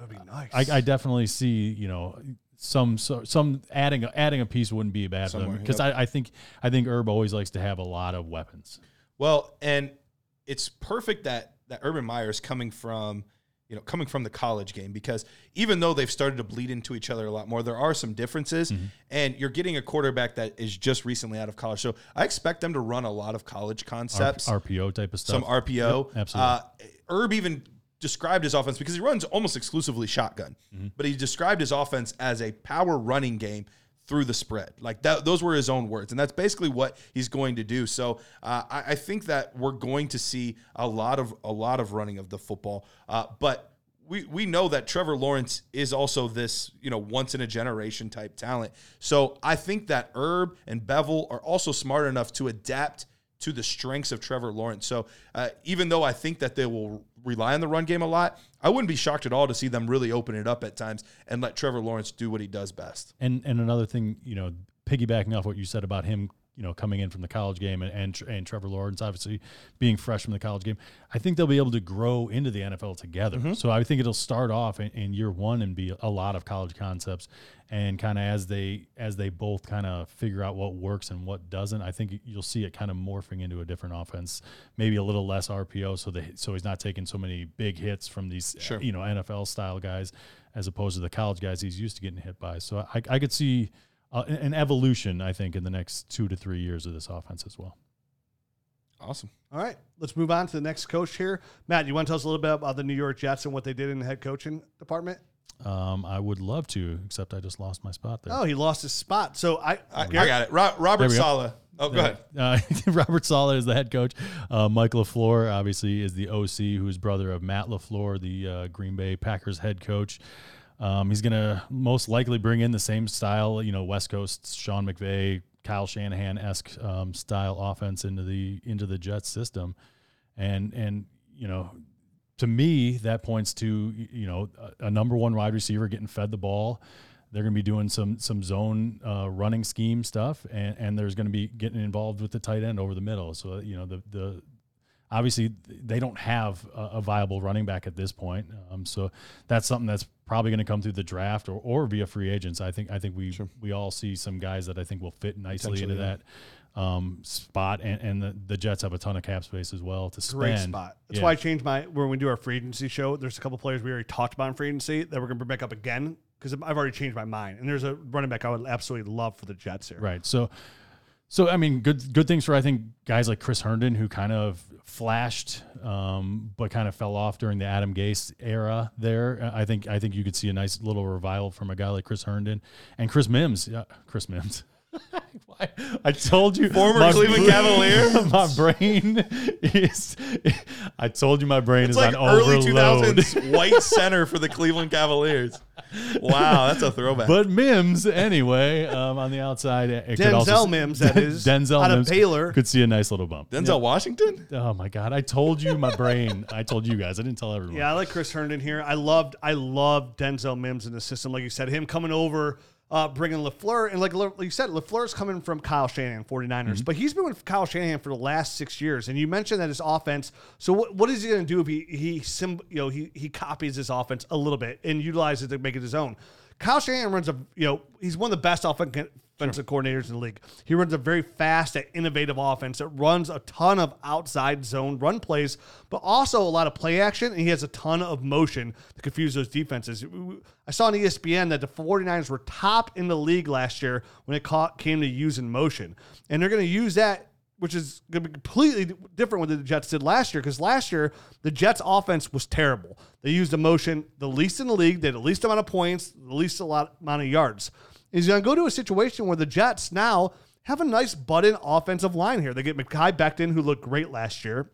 That'd be nice. I, I definitely see, you know, some so, some adding adding a piece wouldn't be a bad because yep. I, I think I think Urb always likes to have a lot of weapons. Well, and it's perfect that that Urban Meyer is coming from you know coming from the college game because even though they've started to bleed into each other a lot more, there are some differences, and you're getting a quarterback that is just recently out of college. So I expect them to run a lot of college R- concepts, RPO type of stuff. some RPO. Yep, absolutely. Uh, Urb even described his offense because he runs almost exclusively shotgun, Mm-hmm. but he described his offense as a power running game through the spread. Like that, those were his own words, and that's basically what he's going to do. So uh, I, I think that we're going to see a lot of a lot of running of the football, uh, but. We, we know that Trevor Lawrence is also this, you know, once in a generation type talent. So I think that Urb and Bevell are also smart enough to adapt to the strengths of Trevor Lawrence. So uh, even though I think that they will rely on the run game a lot, I wouldn't be shocked at all to see them really open it up at times and let Trevor Lawrence do what he does best. And and another thing, you know, piggybacking off what you said about him, you know, coming in from the college game and and, and Trevor Lawrence obviously being fresh from the college game, I think they'll be able to grow into the NFL together. Mm-hmm. So I think it'll start off in, in year one and be a lot of college concepts, and kind of as they as they both kind of figure out what works and what doesn't, I think you'll see it kind of morphing into a different offense, maybe a little less RPO, so they so he's not taking so many big hits from these Sure. you know NFL style guys as opposed to the college guys he's used to getting hit by. So I, I could see uh, an evolution, I think, in the next two to three years of this offense as well. Awesome. All right, let's move on to the next coach here. Matt, you want to tell us a little bit about the New York Jets and what they did in the head coaching department? Um, I would love to, except I just lost my spot there. Oh, he lost his spot. So I, I, I got it. Ro- Robert There we go. Saleh. Oh, go ahead. Uh, Robert Saleh is the head coach. Uh, Mike LaFleur, obviously, is the OC, who is brother of Matt LaFleur, the uh, Green Bay Packers head coach. Um, he's going to most likely bring in the same style, you know, West Coast Sean McVay, Kyle Shanahan esque um, style offense into the into the Jets system, and and you know, to me that points to you know a, a number one wide receiver getting fed the ball. They're going to be doing some some zone uh, running scheme stuff, and, and there's going to be getting involved with the tight end over the middle. So you know the the obviously they don't have a, a viable running back at this point. Um, so that's something that's probably going to come through the draft or, or via free agents. I think I think we we all see some guys that I think will fit nicely into Potentially, that um, spot, and, and the, the Jets have a ton of cap space as well to spend. great spot. That's Yeah. why I changed my when we do our free agency show. There's a couple players we already talked about in free agency that we're going to bring back up again because I've already changed my mind. And there's a running back I would absolutely love for the Jets here. Right. So, so I mean, good good things for I think guys like Chris Herndon who kind of flashed, um, but kind of fell off during the Adam Gase era. There, I think I think you could see a nice little revival from a guy like Chris Herndon and Chris Mims. Yeah, Chris Mims. Why- I told you, Former Cleveland brain- Cavalier? My brain is. I told you my brain It's is like on early overload. 2000s white center for the Cleveland Cavaliers. wow, that's a throwback. But Mims, anyway, um, on the outside, it could Denzel also, Mims, that is, Denzel out of Mims Baylor. could see a nice little bump. Denzel Washington. Oh my God! I told you my brain. I told you guys. I didn't tell everyone. Yeah, I like Chris Herndon here. I loved, I loved Denzel Mims in the system. Like you said, him coming over, uh, bringing Lafleur, and like, like you said, Lafleur's coming from Kyle Shanahan, 49ers, Mm-hmm. but he's been with Kyle Shanahan for the last six years. And you mentioned that his offense. So what, what is he going to do if he he sim, you know he he copies his offense a little bit and utilizes it to make it his own? Kyle Shanahan runs a you know he's one of the best offensive offensive coordinators in the league. He runs a very fast and innovative offense that runs a ton of outside zone run plays, but also a lot of play action, and he has a ton of motion to confuse those defenses. I saw on ESPN that the 49ers were top in the league last year when it caught, came to using motion, and they're going to use that which is going to be completely different what the Jets did last year. Because last year, the Jets' offense was terrible. They used the motion the least in the league, they had the least amount of points, the least a lot amount of yards. He's going to go to a situation where the Jets now have a nice button offensive line here. They get Mekhi Becton, who looked great last year,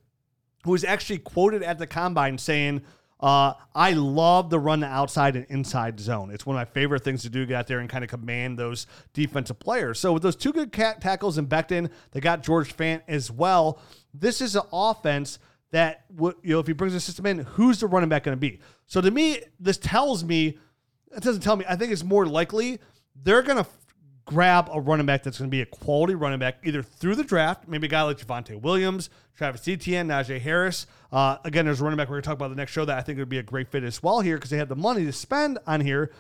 who was actually quoted at the combine saying, uh, I love the run the outside and inside zone. It's one of my favorite things to do, get out there and kind of command those defensive players. So with those two good tackles and Becton, they got George Fant as well. This is an offense that you know, if he brings the system in, who's the running back going to be? So to me, this tells me, it doesn't tell me, I think it's more likely they're going to grab a running back that's going to be a quality running back either through the draft, maybe a guy like Javonte Williams, Travis Etienne, Najee Harris. Uh, again, there's a running back we're going to talk about the next show that I think would be a great fit as well here because they have the money to spend on here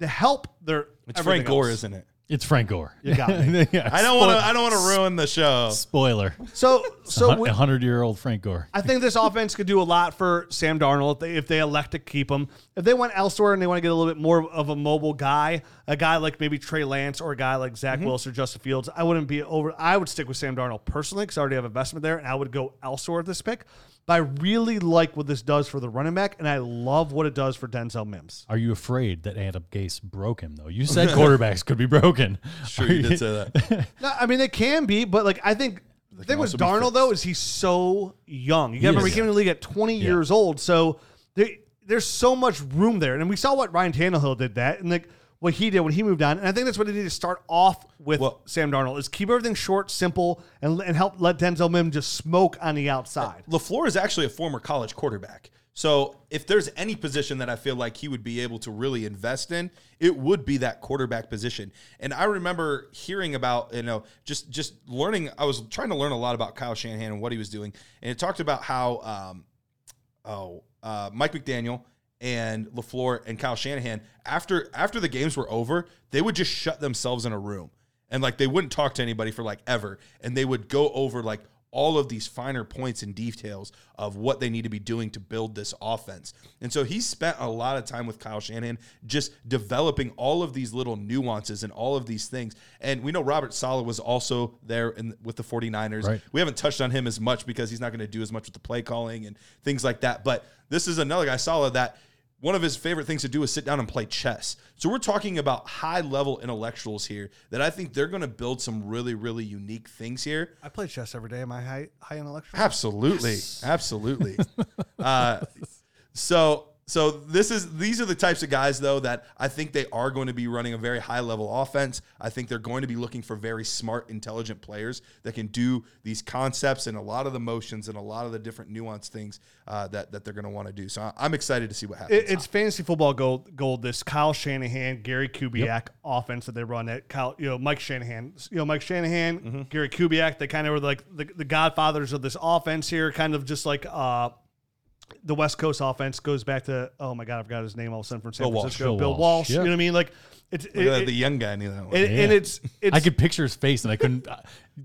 to help their. It's Frank Gore, else. isn't it? It's Frank Gore. You got me. Yeah, I don't want to. I don't want to ruin the show. Spoiler. So, so A hundred year old Frank Gore. I think this offense could do a lot for Sam Darnold if they, if they elect to keep him. If they went elsewhere and they want to get a little bit more of a mobile guy, a guy like maybe Trey Lance or a guy like Zach mm-hmm. Wilson or Justin Fields, I wouldn't be over. I would stick with Sam Darnold personally because I already have investment there, and I would go elsewhere with this pick. But I really like what this does for the running back, and I love what it does for Denzel Mims. Are you afraid that Adam Gase broke him though? You said quarterbacks could be broken. Sure, Are you did say that. No, I mean, they can be, but like I think the thing with Darnold though is he's so young. You got to remember he came to the league at 20 years old, so there, there's so much room there. And we saw what Ryan Tannehill did that, and like what he did when he moved on. And I think that's what they need to start off with Well- Sam Darnold is keep everything short, simple, and and help let Denzel Mims just smoke on the outside. Lafleur is actually a former college quarterback. So if there's any position that I feel like he would be able to really invest in, it would be that quarterback position. And I remember hearing about, you know, just just learning. I was trying to learn a lot about Kyle Shanahan and what he was doing, and it talked about how, um, oh, uh, Mike McDaniel and Lafleur and Kyle Shanahan after after the games were over, they would just shut themselves in a room and like they wouldn't talk to anybody for like ever, and they would go over like all of these finer points and details of what they need to be doing to build this offense. And so he spent a lot of time with Kyle Shanahan just developing all of these little nuances and all of these things. And we know Robert Saleh was also there in, with the 49ers. Right. We haven't touched on him as much because he's not going to do as much with the play calling and things like that. But this is another guy, Saleh, that one of his favorite things to do is sit down and play chess. So we're talking about high level intellectuals here that I think they're going to build some really, really unique things here. I play chess every day. Am I high high intellectual? Absolutely, absolutely. uh, so, so this is these are the types of guys though that I think they are going to be running a very high level offense. I think they're going to be looking for very smart, intelligent players that can do these concepts and a lot of the motions and a lot of the different nuanced things uh, that that they're going to want to do. So I'm excited to see what happens. It, it's fantasy football gold. Gold. This Kyle Shanahan, Gary Kubiak offense that they run at Kyle. You know, Mike Shanahan. You know, Mike Shanahan, Mm-hmm. Gary Kubiak. They kind of were like the, the godfathers of this offense here. Kind of just like uh, the West Coast offense goes back to. Oh my God, I forgot his name all of a sudden from San Bill Walsh. Francisco. Bill Bill Walsh, Walsh. yeah. You know what I mean? Like it's it- at it- the young guy knew that one. and, and it's it's I could picture his face and I couldn't. Uh,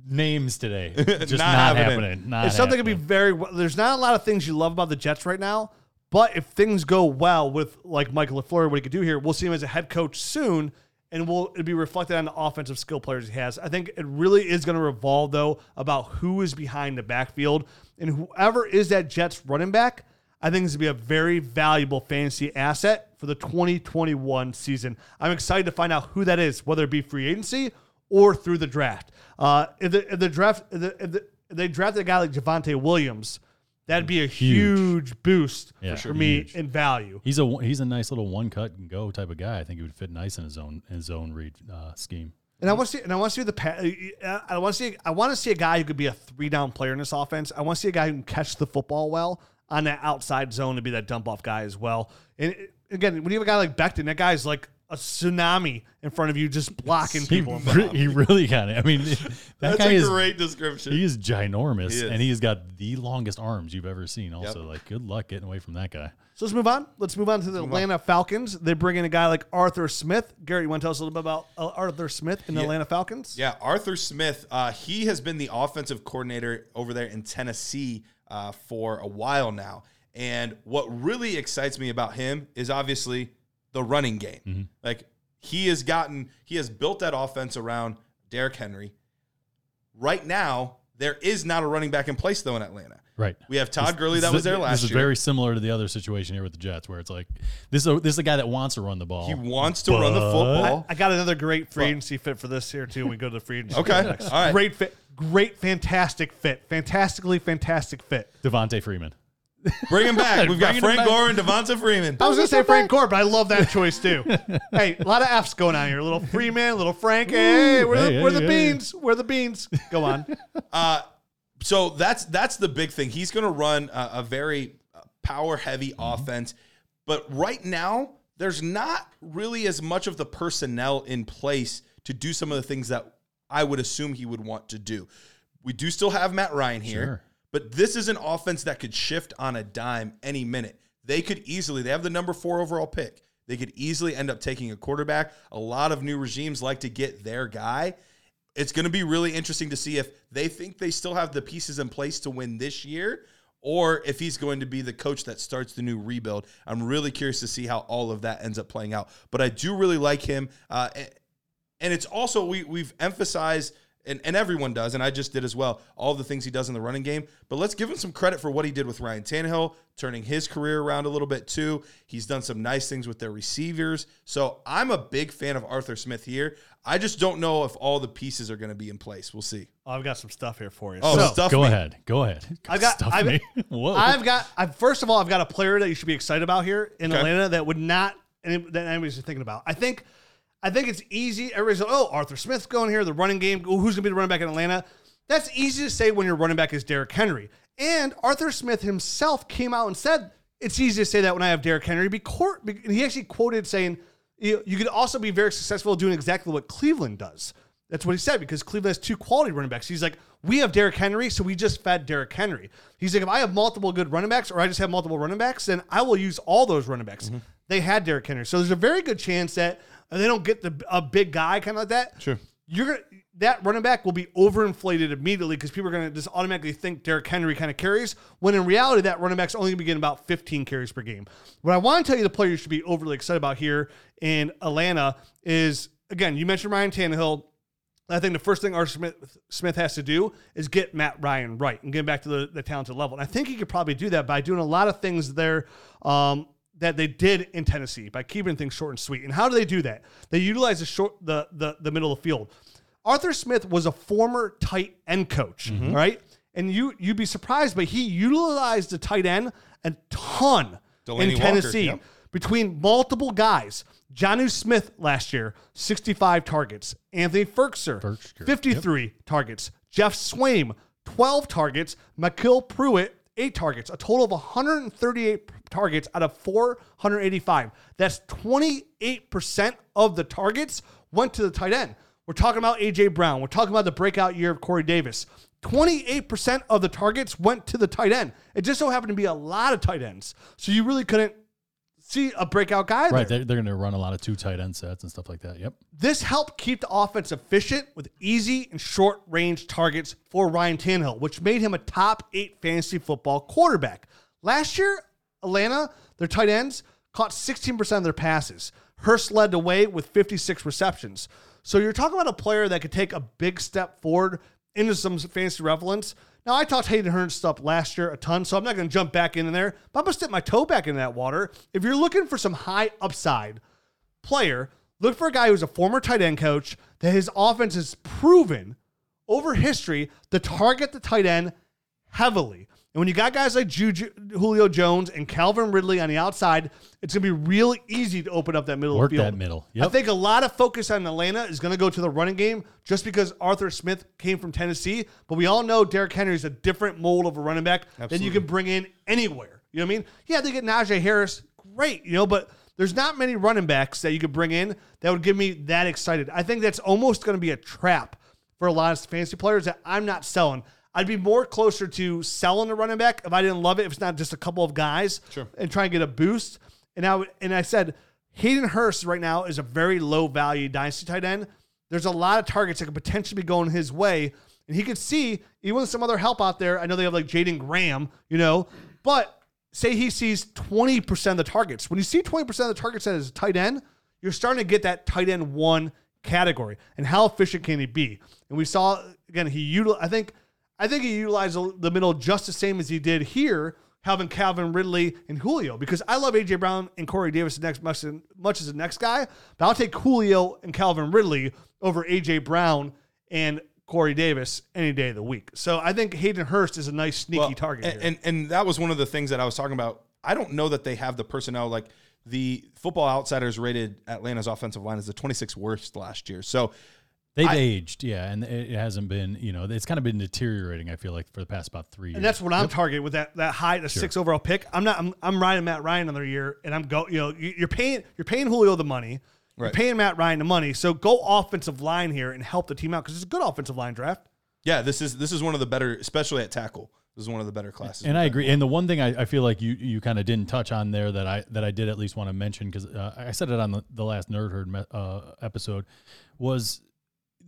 names today, just Not not, happening. happening. Not it's something to be very. well- There's not a lot of things you love about the Jets right now, but if things go well with like Michael Lafleur, what he could do here, we'll see him as a head coach soon, and will it'll be reflected on the offensive skill players he has. I think it really is going to revolve though about who is behind the backfield, and whoever is that Jets running back. I think this would be a very valuable fantasy asset for the 2021 season. I'm excited to find out who that is, whether it be free agency or through the draft. Uh, if, the, if the draft, if, the, if, the, if they drafted a guy like Javonte Williams, that'd be a Huge. huge, boost Yeah, for sure. me Huge. in value. He's a he's a nice little one cut and go type of guy. I think he would fit nice in his own in his own read uh, scheme. And I want to see, and I want to see the, uh, I want to see, I want to see a guy who could be a three down player in this offense. I want to see a guy who can catch the football well on that outside zone to be that dump off guy as well. And again, when you have a guy like Becton, that guy's like a tsunami in front of you, just blocking He, people. re- he really kind of. I mean, that That's guy a is great description. he is ginormous, He is. and he's got the longest arms you've ever seen. Also, like good luck getting away from that guy. So let's move on. Let's move on to the Atlanta Falcons. They bring in a guy like Arthur Smith. Gary, you want to tell us a little bit about uh, Arthur Smith in the Atlanta Falcons? Yeah, Arthur Smith. Uh, he has been the offensive coordinator over there in Tennessee uh, for a while now. And what really excites me about him is obviously the running game. Like he has gotten, he has built that offense around Derrick Henry. Right now, there is not a running back in place though in Atlanta. Right. We have Todd Gurley This that is- was there last year. This is year. very similar to the other situation here with the Jets, where it's like this is a, this is a guy that wants to run the ball. he wants to run the football. I got another great free agency fit for this here too. When we go to the free agency. Okay. next. All right. Great fit. Great, fantastic fit. Fantastically fantastic fit. Devonta Freeman. Bring him back. We've got Bring him Frank back. Gore and Devonta Freeman. I was gonna say Frank Gore, but I love that choice too. hey, a lot of F's going on here. A little Freeman, a little Frank. Hey, we're, the, hey, we're the hey, beans. We're the beans. Go on. Uh, so that's that's the big thing. He's going to run a, a very power heavy offense, but right now there's not really as much of the personnel in place to do some of the things that I would assume he would want to do. We do still have Matt Ryan here, Sure. but this is an offense that could shift on a dime any minute. They could easily. They have the number four overall pick. They could easily end up taking a quarterback. A lot of new regimes like to get their guy it's going to be really interesting to see if they think they still have the pieces in place to win this year or if he's going to be the coach that starts the new rebuild. I'm really curious to see how all of that ends up playing out. But I do really like him. Uh, and- and it's also, we, we've emphasized, and, and everyone does, and I just did as well, all the things he does in the running game. But let's give him some credit for what he did with Ryan Tannehill, turning his career around a little bit too. He's done some nice things with their receivers. So I'm a big fan of Arthur Smith here. I just don't know if all the pieces are going to be in place. We'll see. Oh, I've got some stuff here for you. Oh, So, stuff Go me. ahead. Go ahead. I've got- Stuff I've- me. Whoa. I've got. I've, first of all, I've got a player that you should be excited about here in Okay. Atlanta that would not that anybody's thinking about. I think. I think it's easy. Everybody's like, "Oh, Arthur Smith's going here. The running game. Who's going to be the running back in Atlanta?" That's easy to say when your running back is Derrick Henry. And Arthur Smith himself came out and said it's easy to say that when I have Derrick Henry. Because he actually quoted saying, "You you could also be very successful doing exactly what Cleveland does." That's what he said because Cleveland has two quality running backs. He's like, we have Derrick Henry, so we just fed Derrick Henry. He's like, if I have multiple good running backs or I just have multiple running backs, then I will use all those running backs. Mm-hmm. They had Derrick Henry, so there's a very good chance that they don't get the a big guy kind of like that. Sure. you're gonna that running back will be overinflated immediately because people are gonna just automatically think Derrick Henry kind of carries when in reality that running back's only gonna be getting about 15 carries per game. What I want to tell you, the player you should be overly excited about here in Atlanta is again, you mentioned Ryan Tannehill. I think the first thing Arthur Smith, Smith has to do is get Matt Ryan right and get him back to the, the talented level. And I think he could probably do that by doing a lot of things there um, that they did in Tennessee by keeping things short and sweet. And how do they do that? They utilize the short the the, the middle of the field. Arthur Smith was a former tight end coach, mm-hmm. right? And you you'd be surprised, but he utilized the tight end a ton Delanie in Walker, Tennessee between multiple guys. Jonnu Smith last year, 65 targets. Anthony Firkser, Firkser, 53 targets. Geoff Swaim, 12 targets. MyCole Pruitt, 8 targets. A total of 138 targets out of 485. That's 28% of the targets went to the tight end. We're talking about A.J. Brown. We're talking about the breakout year of Corey Davis. 28% of the targets went to the tight end. It just so happened to be a lot of tight ends. So you really couldn't see a breakout guy right. there. They're, they're going to run a lot of two tight end sets and stuff like that. Yep. This helped keep the offense efficient with easy and short range targets for Ryan Tannehill, which made him a top eight fantasy football quarterback. Last year, Atlanta, their tight ends, caught 16% of their passes. Hurst led the way with 56 receptions. So you're talking about a player that could take a big step forward into some fantasy relevance. Now, I talked Hayden Hurst stuff last year a ton, so I'm not going to jump back in there, but I'm going to stick my toe back into that water. If you're looking for some high upside, player, look for a guy who's a former tight end coach that his offense has proven over history to target the tight end heavily. And when you got guys like Juju, Julio Jones and Calvin Ridley on the outside, it's going to be really easy to open up that middle Work of the field. that middle. I think a lot of focus on Atlanta is going to go to the running game just because Arthur Smith came from Tennessee. But we all know Derrick Henry is a different mold of a running back than you can bring in anywhere. You know what I mean? Yeah, they get Najee Harris, great, you know, but there's not many running backs that you could bring in that would get me that excited. I think that's almost going to be a trap for a lot of fantasy players that I'm not selling. I'd be more closer to selling a running back if I didn't love it, if it's not just a couple of guys sure. and try and get a boost. And I would, and I said Hayden Hurst right now is a very low value dynasty tight end. There's a lot of targets that could potentially be going his way, and he could see even with some other help out there. I know they have like Jaeden Graham, you know, but say he sees 20% of the targets. When you see 20% of the targets as a tight end, you're starting to get that tight end one category. And how efficient can he be? And we saw again, he util I think I think he utilized the middle just the same as he did here, having Calvin Ridley and Julio. Because I love AJ Brown and Corey Davis next much, much as the next guy, but I'll take Julio and Calvin Ridley over AJ Brown and Corey Davis any day of the week. So I think Hayden Hurst is a nice sneaky Well, target. And, here. and and that was one of the things that I was talking about. I don't know that they have the personnel like the Football Outsiders rated Atlanta's offensive line as the 26th worst last year. So They've I- aged, yeah, and it it hasn't been, you know, it's kind of been deteriorating. I feel like for the past about three years. And that's what I'm targeting with that that high, the six overall pick. I'm not. I'm, I'm riding Matt Ryan another year, and I'm go. You know, you- you're paying you're paying Julio the money. You're Right. paying Matt Ryan the money. So go offensive line here and help the team out because it's a good offensive line draft. yeah, this is this is one of the better, especially at tackle. This is one of the better classes. And I agree. And the one thing I, I feel like you you kind of didn't touch on there that I that I did at least want to mention because uh, I said it on the, the last Nerd Herd me- uh, episode was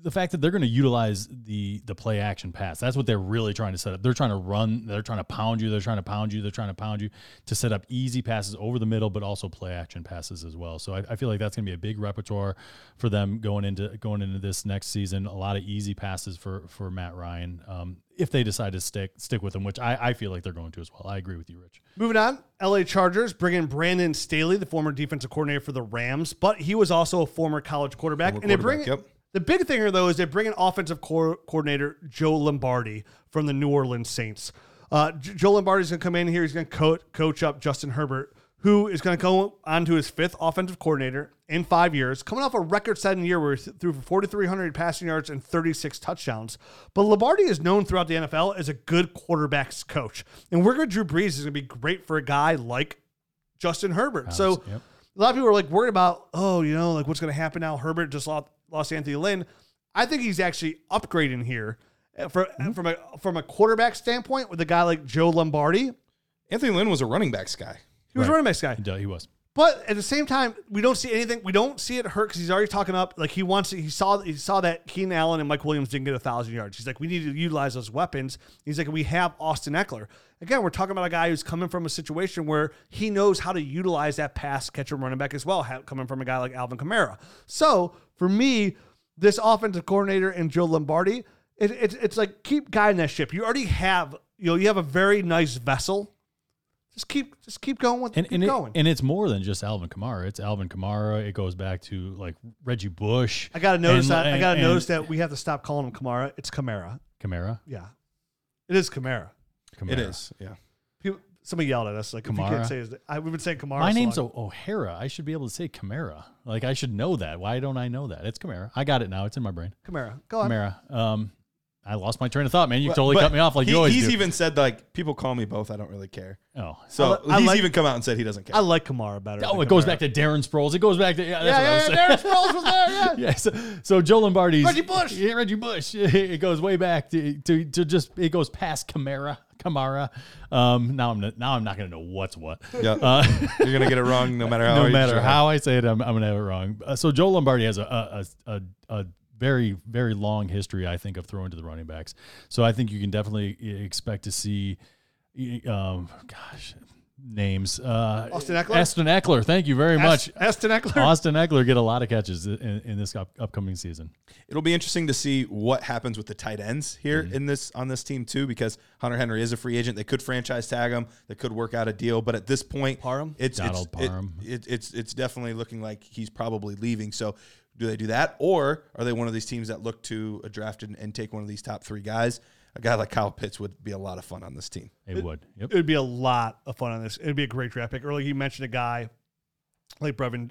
the fact that they're going to utilize the the play action pass. That's what they're really trying to set up. They're trying to run. They're trying to pound you. They're trying to pound you. They're trying to pound you to set up easy passes over the middle, but also play action passes as well. So I, I feel like that's going to be a big repertoire for them going into going into this next season. A lot of easy passes for for Matt Ryan um, if they decide to stick stick with him, which I, I feel like they're going to as well. I agree with you, Rich. Moving on, LA Chargers bring in Brandon Staley, the former defensive coordinator for the Rams, but he was also a former college quarterback. Former and they bring yep. The big thing here though is they bring in offensive co- coordinator Joe Lombardi from the New Orleans Saints. Uh, J- Joe Lombardi is going to come in here. He's going to co- coach up Justin Herbert, who is going to go on to his fifth offensive coordinator in five years, coming off a record-setting year where he th- threw for 4,300 passing yards and 36 touchdowns. But Lombardi is known throughout the NFL as a good quarterbacks coach, and working with Drew Brees is going to be great for a guy like Justin Herbert. So yep. a lot of people are like worried about, oh, you know, like what's going to happen now? Herbert just lost, lost Anthony Lynn. I think he's actually upgrading here uh, for, from a from a quarterback standpoint with a guy like Joe Lombardi. Anthony Lynn was a running backs guy. He was Right. running backs guy. He, he was. But at the same time, we don't see anything. We don't see it hurt because he's already talking up. Like he wants. To, he saw. He saw that Keenan Allen and Mike Williams didn't get a thousand yards. He's like, we need to utilize those weapons. He's like, we have Austin Ekeler. Again, we're talking about a guy who's coming from a situation where he knows how to utilize that pass catcher running back as well. Coming from a guy like Alvin Kamara. So for me, this offensive coordinator and Joe Lombardi, it, it, it's like keep guiding that ship. You already have. You know, you have a very nice vessel. Just keep, just keep going with, And keep and, it- going. and it's more than just Alvin Kamara. It's Alvin Kamara. It goes back to like Reggie Bush. I gotta notice and- that. I gotta and- notice that we have to stop calling him Kamara. It's Kamara. Kamara. Yeah, it is Kamara. Kamara. It is. Yeah. People, somebody yelled at us like, if you Kamara? can't say his, I, we've been saying Kamara. My so name's long. O'Hara. I should be able to say Kamara. Like I should know that. Why don't I know that? It's Kamara. I got it now. It's in my brain. Kamara. Go on. Kamara. Um, I lost my train of thought, man. You But- totally but cut me off like he- you always He's do. even said like people call me both. I don't really care. oh, So I I he's like- even come out and said he doesn't care. I like Kamara better. oh, than it goes back to Darren Sproles. It goes back to yeah. That's Yeah, what I was yeah, yeah. Darren Sproles was there. Yeah. Yeah, so, so Joe Lombardi's Reggie Bush. Yeah, Reggie Bush. It goes way back to, to, to just it goes past Kamara. Kamara. Um, now I'm not, now I'm not gonna know what's what. yeah. Uh, You're gonna get it wrong no matter how. no matter try. how I say it, I'm, I'm gonna have it wrong. Uh, so Joe Lombardi has a a, a a very very long history, I think, of throwing to the running backs. So I think you can definitely expect to see, um, gosh, names. Uh, Austin Ekeler? Austin Ekeler. Thank you very much. Austin Ekeler. Austin Ekeler get a lot of catches in, in this up, upcoming season. It'll be interesting to see what happens with the tight ends here Mm-hmm. in this on this team too, because Hunter Henry is a free agent. They could franchise tag him. They could work out a deal, but at this point, Parham? it's Donald it's, it- Parham. it- it's it's definitely looking like he's probably leaving. So, do they do that, or are they one of these teams that look to a draft and, and take one of these top three guys? a guy like Kyle Pitts would be a lot of fun on this team. It would. Yep. It would be a lot of fun on this. It'd be a great draft pick. Earlier, you mentioned a guy like Brevin.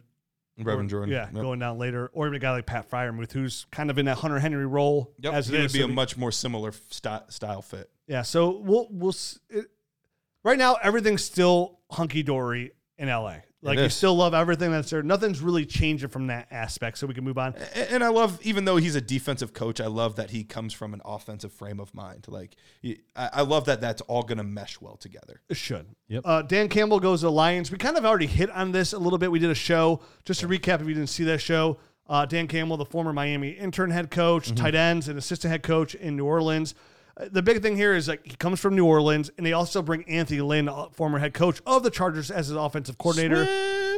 Brevin Jordan. Yeah, Yep. going down later. Or even a guy like Pat Freiermuth, who's kind of in that Hunter Henry role. Yep. As it would be So a we- much more similar st- style fit. Yeah, so we'll we'll it, right now everything's still hunky dory in LA. Like you still love everything that's there. Nothing's really changing from that aspect. So we can move on. A- And I love, even though he's a defensive coach, I love that he comes from an offensive frame of mind. Like, I, I love that that's all going to mesh well together. It should. Yep. Uh, Dan Campbell goes to the Lions. We kind of already hit on this a little bit. We did a show just to recap if you didn't see that show. Uh, Dan Campbell, the former Miami intern head coach, tight ends, and assistant head coach in New Orleans. Uh, The big thing here is like he comes from New Orleans, and they also bring Anthony Lynn, uh, former head coach of the Chargers, as his offensive coordinator.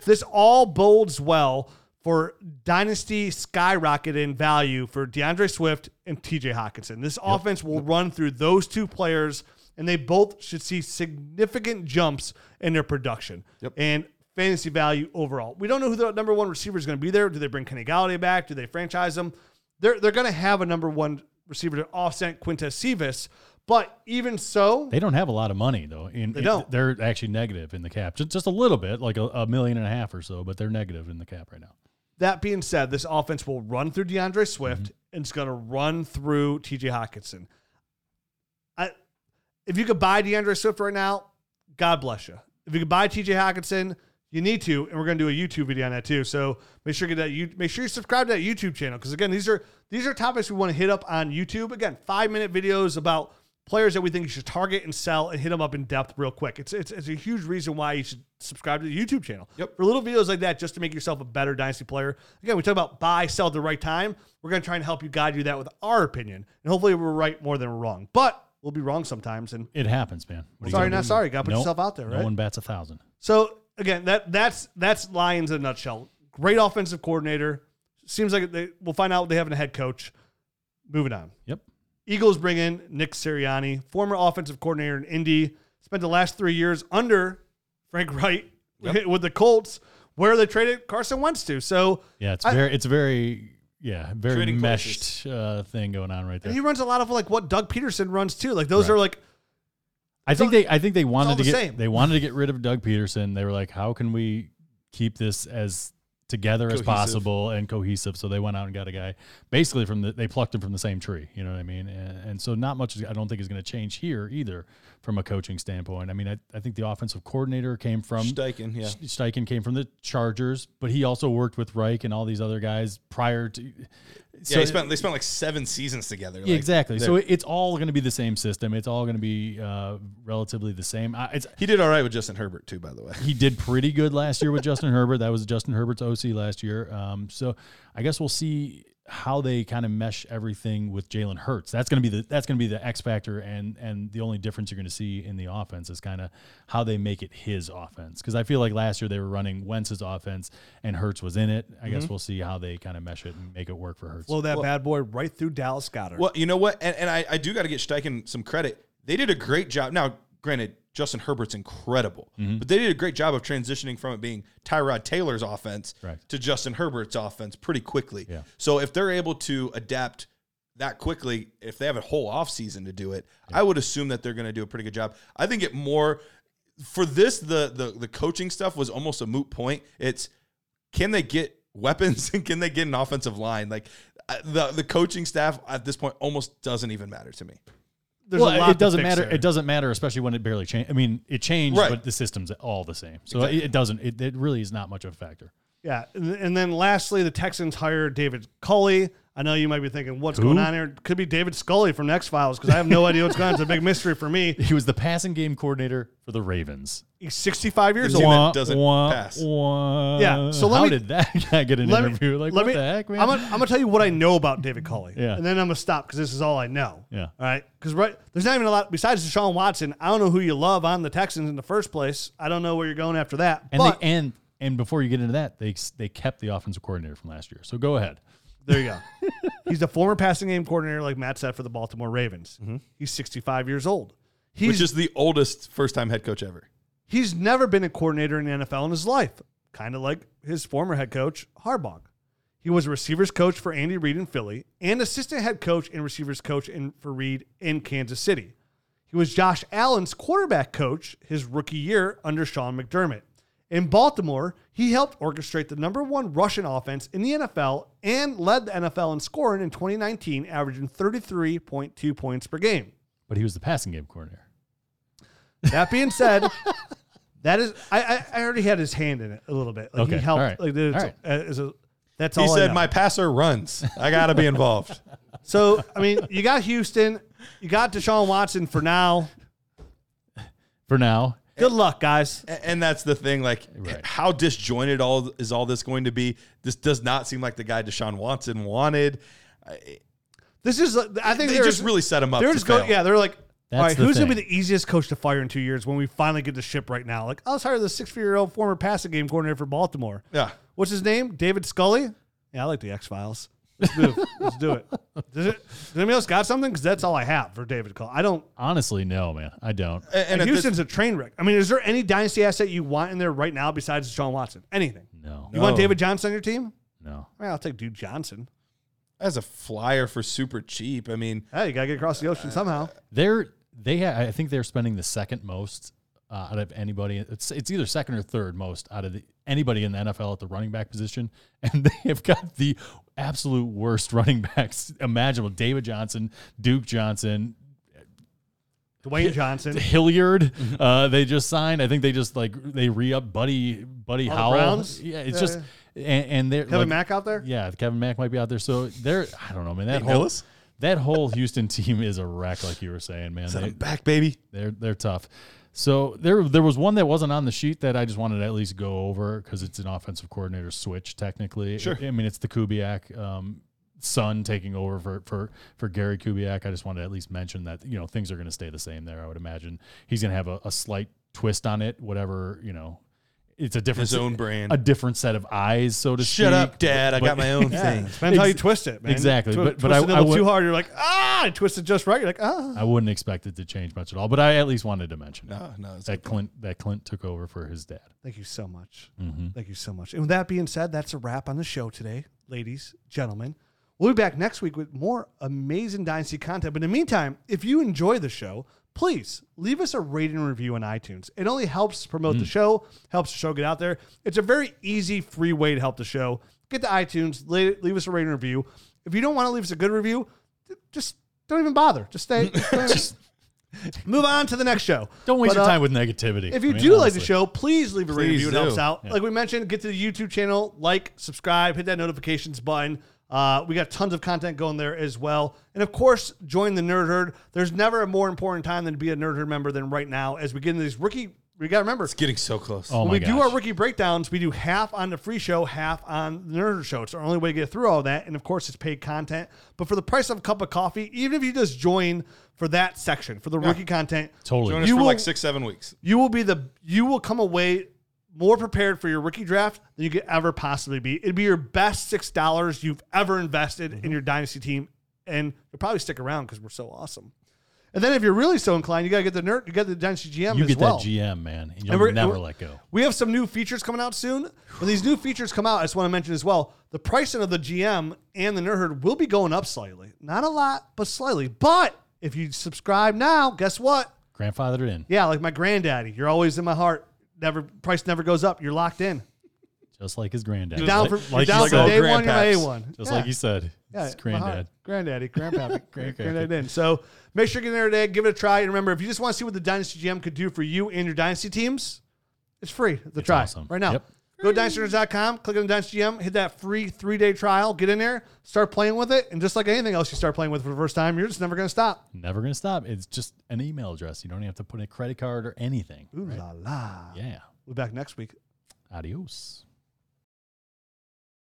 This all bodes well for dynasty skyrocket in value for DeAndre Swift and TJ Hockenson. This offense will run through those two players, and they both should see significant jumps in their production and fantasy value overall. We don't know who the number one receiver is going to be there. Do they bring Kenny Golladay back? Do they franchise him? They're they're going to have a number one receiver to offset Quintez Cephus. But even so, They don't have a lot of money though. In, They don't. They're actually negative in the cap, just, just a little bit, like a, a million and a half or so, but they're negative in the cap right now. That being said, this offense will run through DeAndre Swift Mm-hmm. and it's going to run through TJ Hockenson. I, if you could buy DeAndre Swift right now, God bless you. If you could buy TJ Hockenson, you need to, and we're going to do a YouTube video on that too. So make sure you get that. You make sure you subscribe to that YouTube channel because again, these are these are topics we want to hit up on YouTube. Again, five minute videos about players that we think you should target and sell and hit them up in depth real quick. It's it's, it's a huge reason why you should subscribe to the YouTube channel. Yep. For little videos like that, just to make yourself a better dynasty player. Again, we talk about buy, sell at the right time. We're going to try and help you guide you that with our opinion, and hopefully we're right more than we're wrong. But we'll be wrong sometimes. And It happens, man. What sorry, not do? sorry. Got to put Nope. yourself out there, No right? one bats a thousand. So again, that that's that's Lions in a nutshell. Great offensive coordinator. Seems like they, we'll find out what they have in a head coach. Moving on. Yep. Eagles bring in Nick Sirianni, former offensive coordinator in Indy. Spent the last three years under Frank Reich with the Colts, where they traded Carson Wentz to. So Yeah, it's I- very, it's very, yeah, very meshed uh, thing going on right there. and he runs a lot of like what Doug Pederson runs too. Like those Right. are like I think they I think they wanted to the get same. they wanted to get rid of Doug Pederson. They were like, how can we keep this as together as possible and cohesive? So they went out and got a guy basically from the they plucked him from the same tree. You know what I mean? And, and so not much I don't think is going to change here either from a coaching standpoint. I mean, I, I think the offensive coordinator came from Steichen, yeah. Steichen came from the Chargers, but he also worked with Reich and all these other guys prior to. yeah, they spent, they spent like seven seasons together. Like, exactly. So it's all going to be the same system. It's all going to be uh, relatively the same. I, it's he did all right with Justin Herbert, too, by the way. he did pretty good last year with Justin Herbert. That was Justin Herbert's OC last year. Um, so I guess we'll see how they kind of mesh everything with Jalen Hurts. That's going to be the that's going to be the X factor, and and the only difference you're going to see in the offense is kind of how they make it his offense. Because I feel like last year they were running Wentz's offense and Hurts was in it. I guess mm-hmm. we'll see how they kind of mesh it and make it work for Hurts. blow that bad boy right through Dallas Goedert. Well, you know what? And, and I, I do got to get Steichen some credit. They did a great job. Now, granted, Justin Herbert's incredible, Mm-hmm. but they did a great job of transitioning from it being Tyrod Taylor's offense Right. to Justin Herbert's offense pretty quickly. Yeah. So if they're able to adapt that quickly, if they have a whole offseason to do it, I would assume that they're going to do a pretty good job. I think it more for this the the the coaching stuff was almost a moot point. It's can they get weapons and can they get an offensive line? Like uh, the the coaching staff at this point almost doesn't even matter to me. There's well, a lot it doesn't matter. there. It doesn't matter, especially when it barely changed. I mean, it changed, Right. but the system's all the same. So Exactly. it, it doesn't. It, it really is not much of a factor. Yeah, and and then lastly, the Texans hired David Culley. I know you might be thinking, what's Who? going on here? Could be David Scully from X Files because I have no idea what's going on. It's a big mystery for me. He was the passing game coordinator for the Ravens. He's 65 years The team old. that doesn't pass. wah. Yeah, so let how me- did that guy get an Let me- interview? like, let what me- the heck, man? I'm gonna, I'm gonna tell you what I know about David Culley. Yeah. And then I'm gonna stop because this is all I know. Yeah. All right. Because right, there's not even a lot besides Deshaun Watson. I don't know who you love on the Texans in the first place. I don't know where you're going after that. and but they, and and before you get into that, they they kept the offensive coordinator from last year. So go ahead. There you go. He's a former passing game coordinator, like Matt said, for the Baltimore Ravens. Mm-hmm. He's 65 years old. He's which is the oldest first time head coach ever. he's never been a coordinator in the NFL in his life, kind of like his former head coach Harbaugh. He was a receivers coach for Andy Reid in Philly and assistant head coach and receivers coach in, for Reid in Kansas City. He was Josh Allen's quarterback coach his rookie year under Sean McDermott. In Baltimore, he helped orchestrate the number one rushing offense in the NFL and led the NFL in scoring in 2019, averaging 33.2 points per game. But he was the passing game coordinator. That being said, that is I, I I already had his hand in it a little bit. Like Okay, he helped. all right, Like all right. a, that's He all. I said, know. "My passer runs. I got to be involved." So I mean, you got Houston, you got Deshaun Watson for now. For now, Good luck, guys. And that's the thing. Like, Right. how disjointed all is all this going to be? This does not seem like the guy Deshaun Watson wanted. This is. uh, I think They just really set him up They're to just going. fail. Yeah, they're like. That's all right, who's gonna be the easiest coach to fire in two years when we finally get the ship right now? Like, let's hire the six-year-old former passing game coordinator for Baltimore. Yeah. What's his name? David Scully. Yeah, I like the X Files. Let's do it. Let's do it. Does it? Does anybody else got something? Because that's all I have for David Culley. I don't. honestly, no, man, I don't. And, And and at this- Houston's a train wreck. I mean, is there any dynasty asset you want in there right now besides Deshaun Watson? Anything? No, You want No. David Johnson on your team? no. Well, I'll take Duke Johnson. as a flyer for super cheap, I mean, Hey, you gotta get across the ocean uh, somehow. They're they ha- I think they're spending the second most uh, out of anybody. It's it's either second or third most out of the, anybody in the NFL at the running back position, and they have got the absolute worst running backs imaginable. David Johnson, Duke Johnson, Dwayne Johnson. Hilliard. Uh, they just signed. I think they just like they re up Buddy Buddy Oh, the Howell. Browns? Yeah, it's Yeah, just and, and they're Kevin like, Mack out there. Yeah, Kevin Mack might be out there. So they're I don't know, man. That Nate whole Hillis? that whole Houston team is a wreck, like you were saying, man. I'm They, back, baby. they're they're tough. So there there was one that wasn't on the sheet that I just wanted to at least go over because it's an offensive coordinator switch technically. Sure. I mean it's the Kubiak um, son taking over for for for Gary Kubiak. I just wanted to at least mention that you know things are going to stay the same there. I would imagine he's going to have a, a slight twist on it. Whatever you know, it's a different His own brand. a different set of eyes, so to speak. Shut up, Dad. I But- got my own Yeah, thing. depends how you Ex- twist it, man. exactly, Twi- but- but twist I- it a I little would- too hard. You're like, ah, I twisted just right. You're like, ah. I wouldn't expect it to change much at all, but I at least wanted to mention No, no, it's that Klint that Klint took over for his dad. Thank you so much. Mm-hmm. Thank you so much. And with that being said, that's a wrap on the show today, ladies, gentlemen. We'll be back next week with more amazing Dynasty content. But in the meantime, if you enjoy the show, please leave us a rating and review on iTunes. It only helps promote the show, helps the show get out there. It's a very easy, free way to help the show. Get to iTunes, leave, leave us a rating and review. If you don't want to leave us a good review, just don't even bother. Just stay. just move on to the next show. Don't waste But, your uh, time with negativity. if you I mean, do like the show, please leave a rating Please review. It helps do. out. Like we mentioned, get to the YouTube channel, like, subscribe, hit that notifications button. Uh, we got tons of content going there as well. And of course, join the Nerd Herd. There's never a more important time than to be a Nerd Herd member than right now as we get into these rookie. We got to remember, It's getting so close. Oh when my we gosh. do our rookie breakdowns, we do half on the free show, half on the Nerd Herd show. It's our only way to get through all that. And of course, it's paid content. But for the price of a cup of coffee, even if you just join for that section, for the rookie content, Totally. Join us You for will- like six, seven weeks. you will be the you will come away more prepared for your rookie draft than you could ever possibly be. It'd be your best six dollars you've ever invested Mm-hmm. in your dynasty team, and you'll probably stick around because we're so awesome. And then if you're really so inclined, you gotta get the nerd, you get the dynasty GM you get well. that GM man, and And you'll we're- never let go. We have some new features coming out soon. When these new features come out, I just want to mention as well, the pricing of the GM and the nerd herd will be going up slightly. Not a lot, but slightly. But if you subscribe now, guess what? Grandfathered in, Yeah, like my granddaddy. You're always in my heart. Never price never goes up. You're locked in. just like his granddad. You're down like, for, like you're you down said, day one. You're A one. just yeah. like you said. Yeah, heart. granddad. granddaddy, grandpappy, grand, Okay. granddad in. So make sure you get in there today. Give it a try. And remember, if you just want to see what the Dynasty GM could do for you and your Dynasty teams, it's free. The It's try awesome. right now. Yep. Go to dynastynerds.com, click on the Dynasty GM, hit that free three day trial, get in there, start playing with it. And just like anything else you start playing with for the first time, you're just never going to stop. Never gonna stop. It's just an email address. You don't even have to put in a credit card or anything. Ooh la la. Yeah. We'll be back next week. Adios.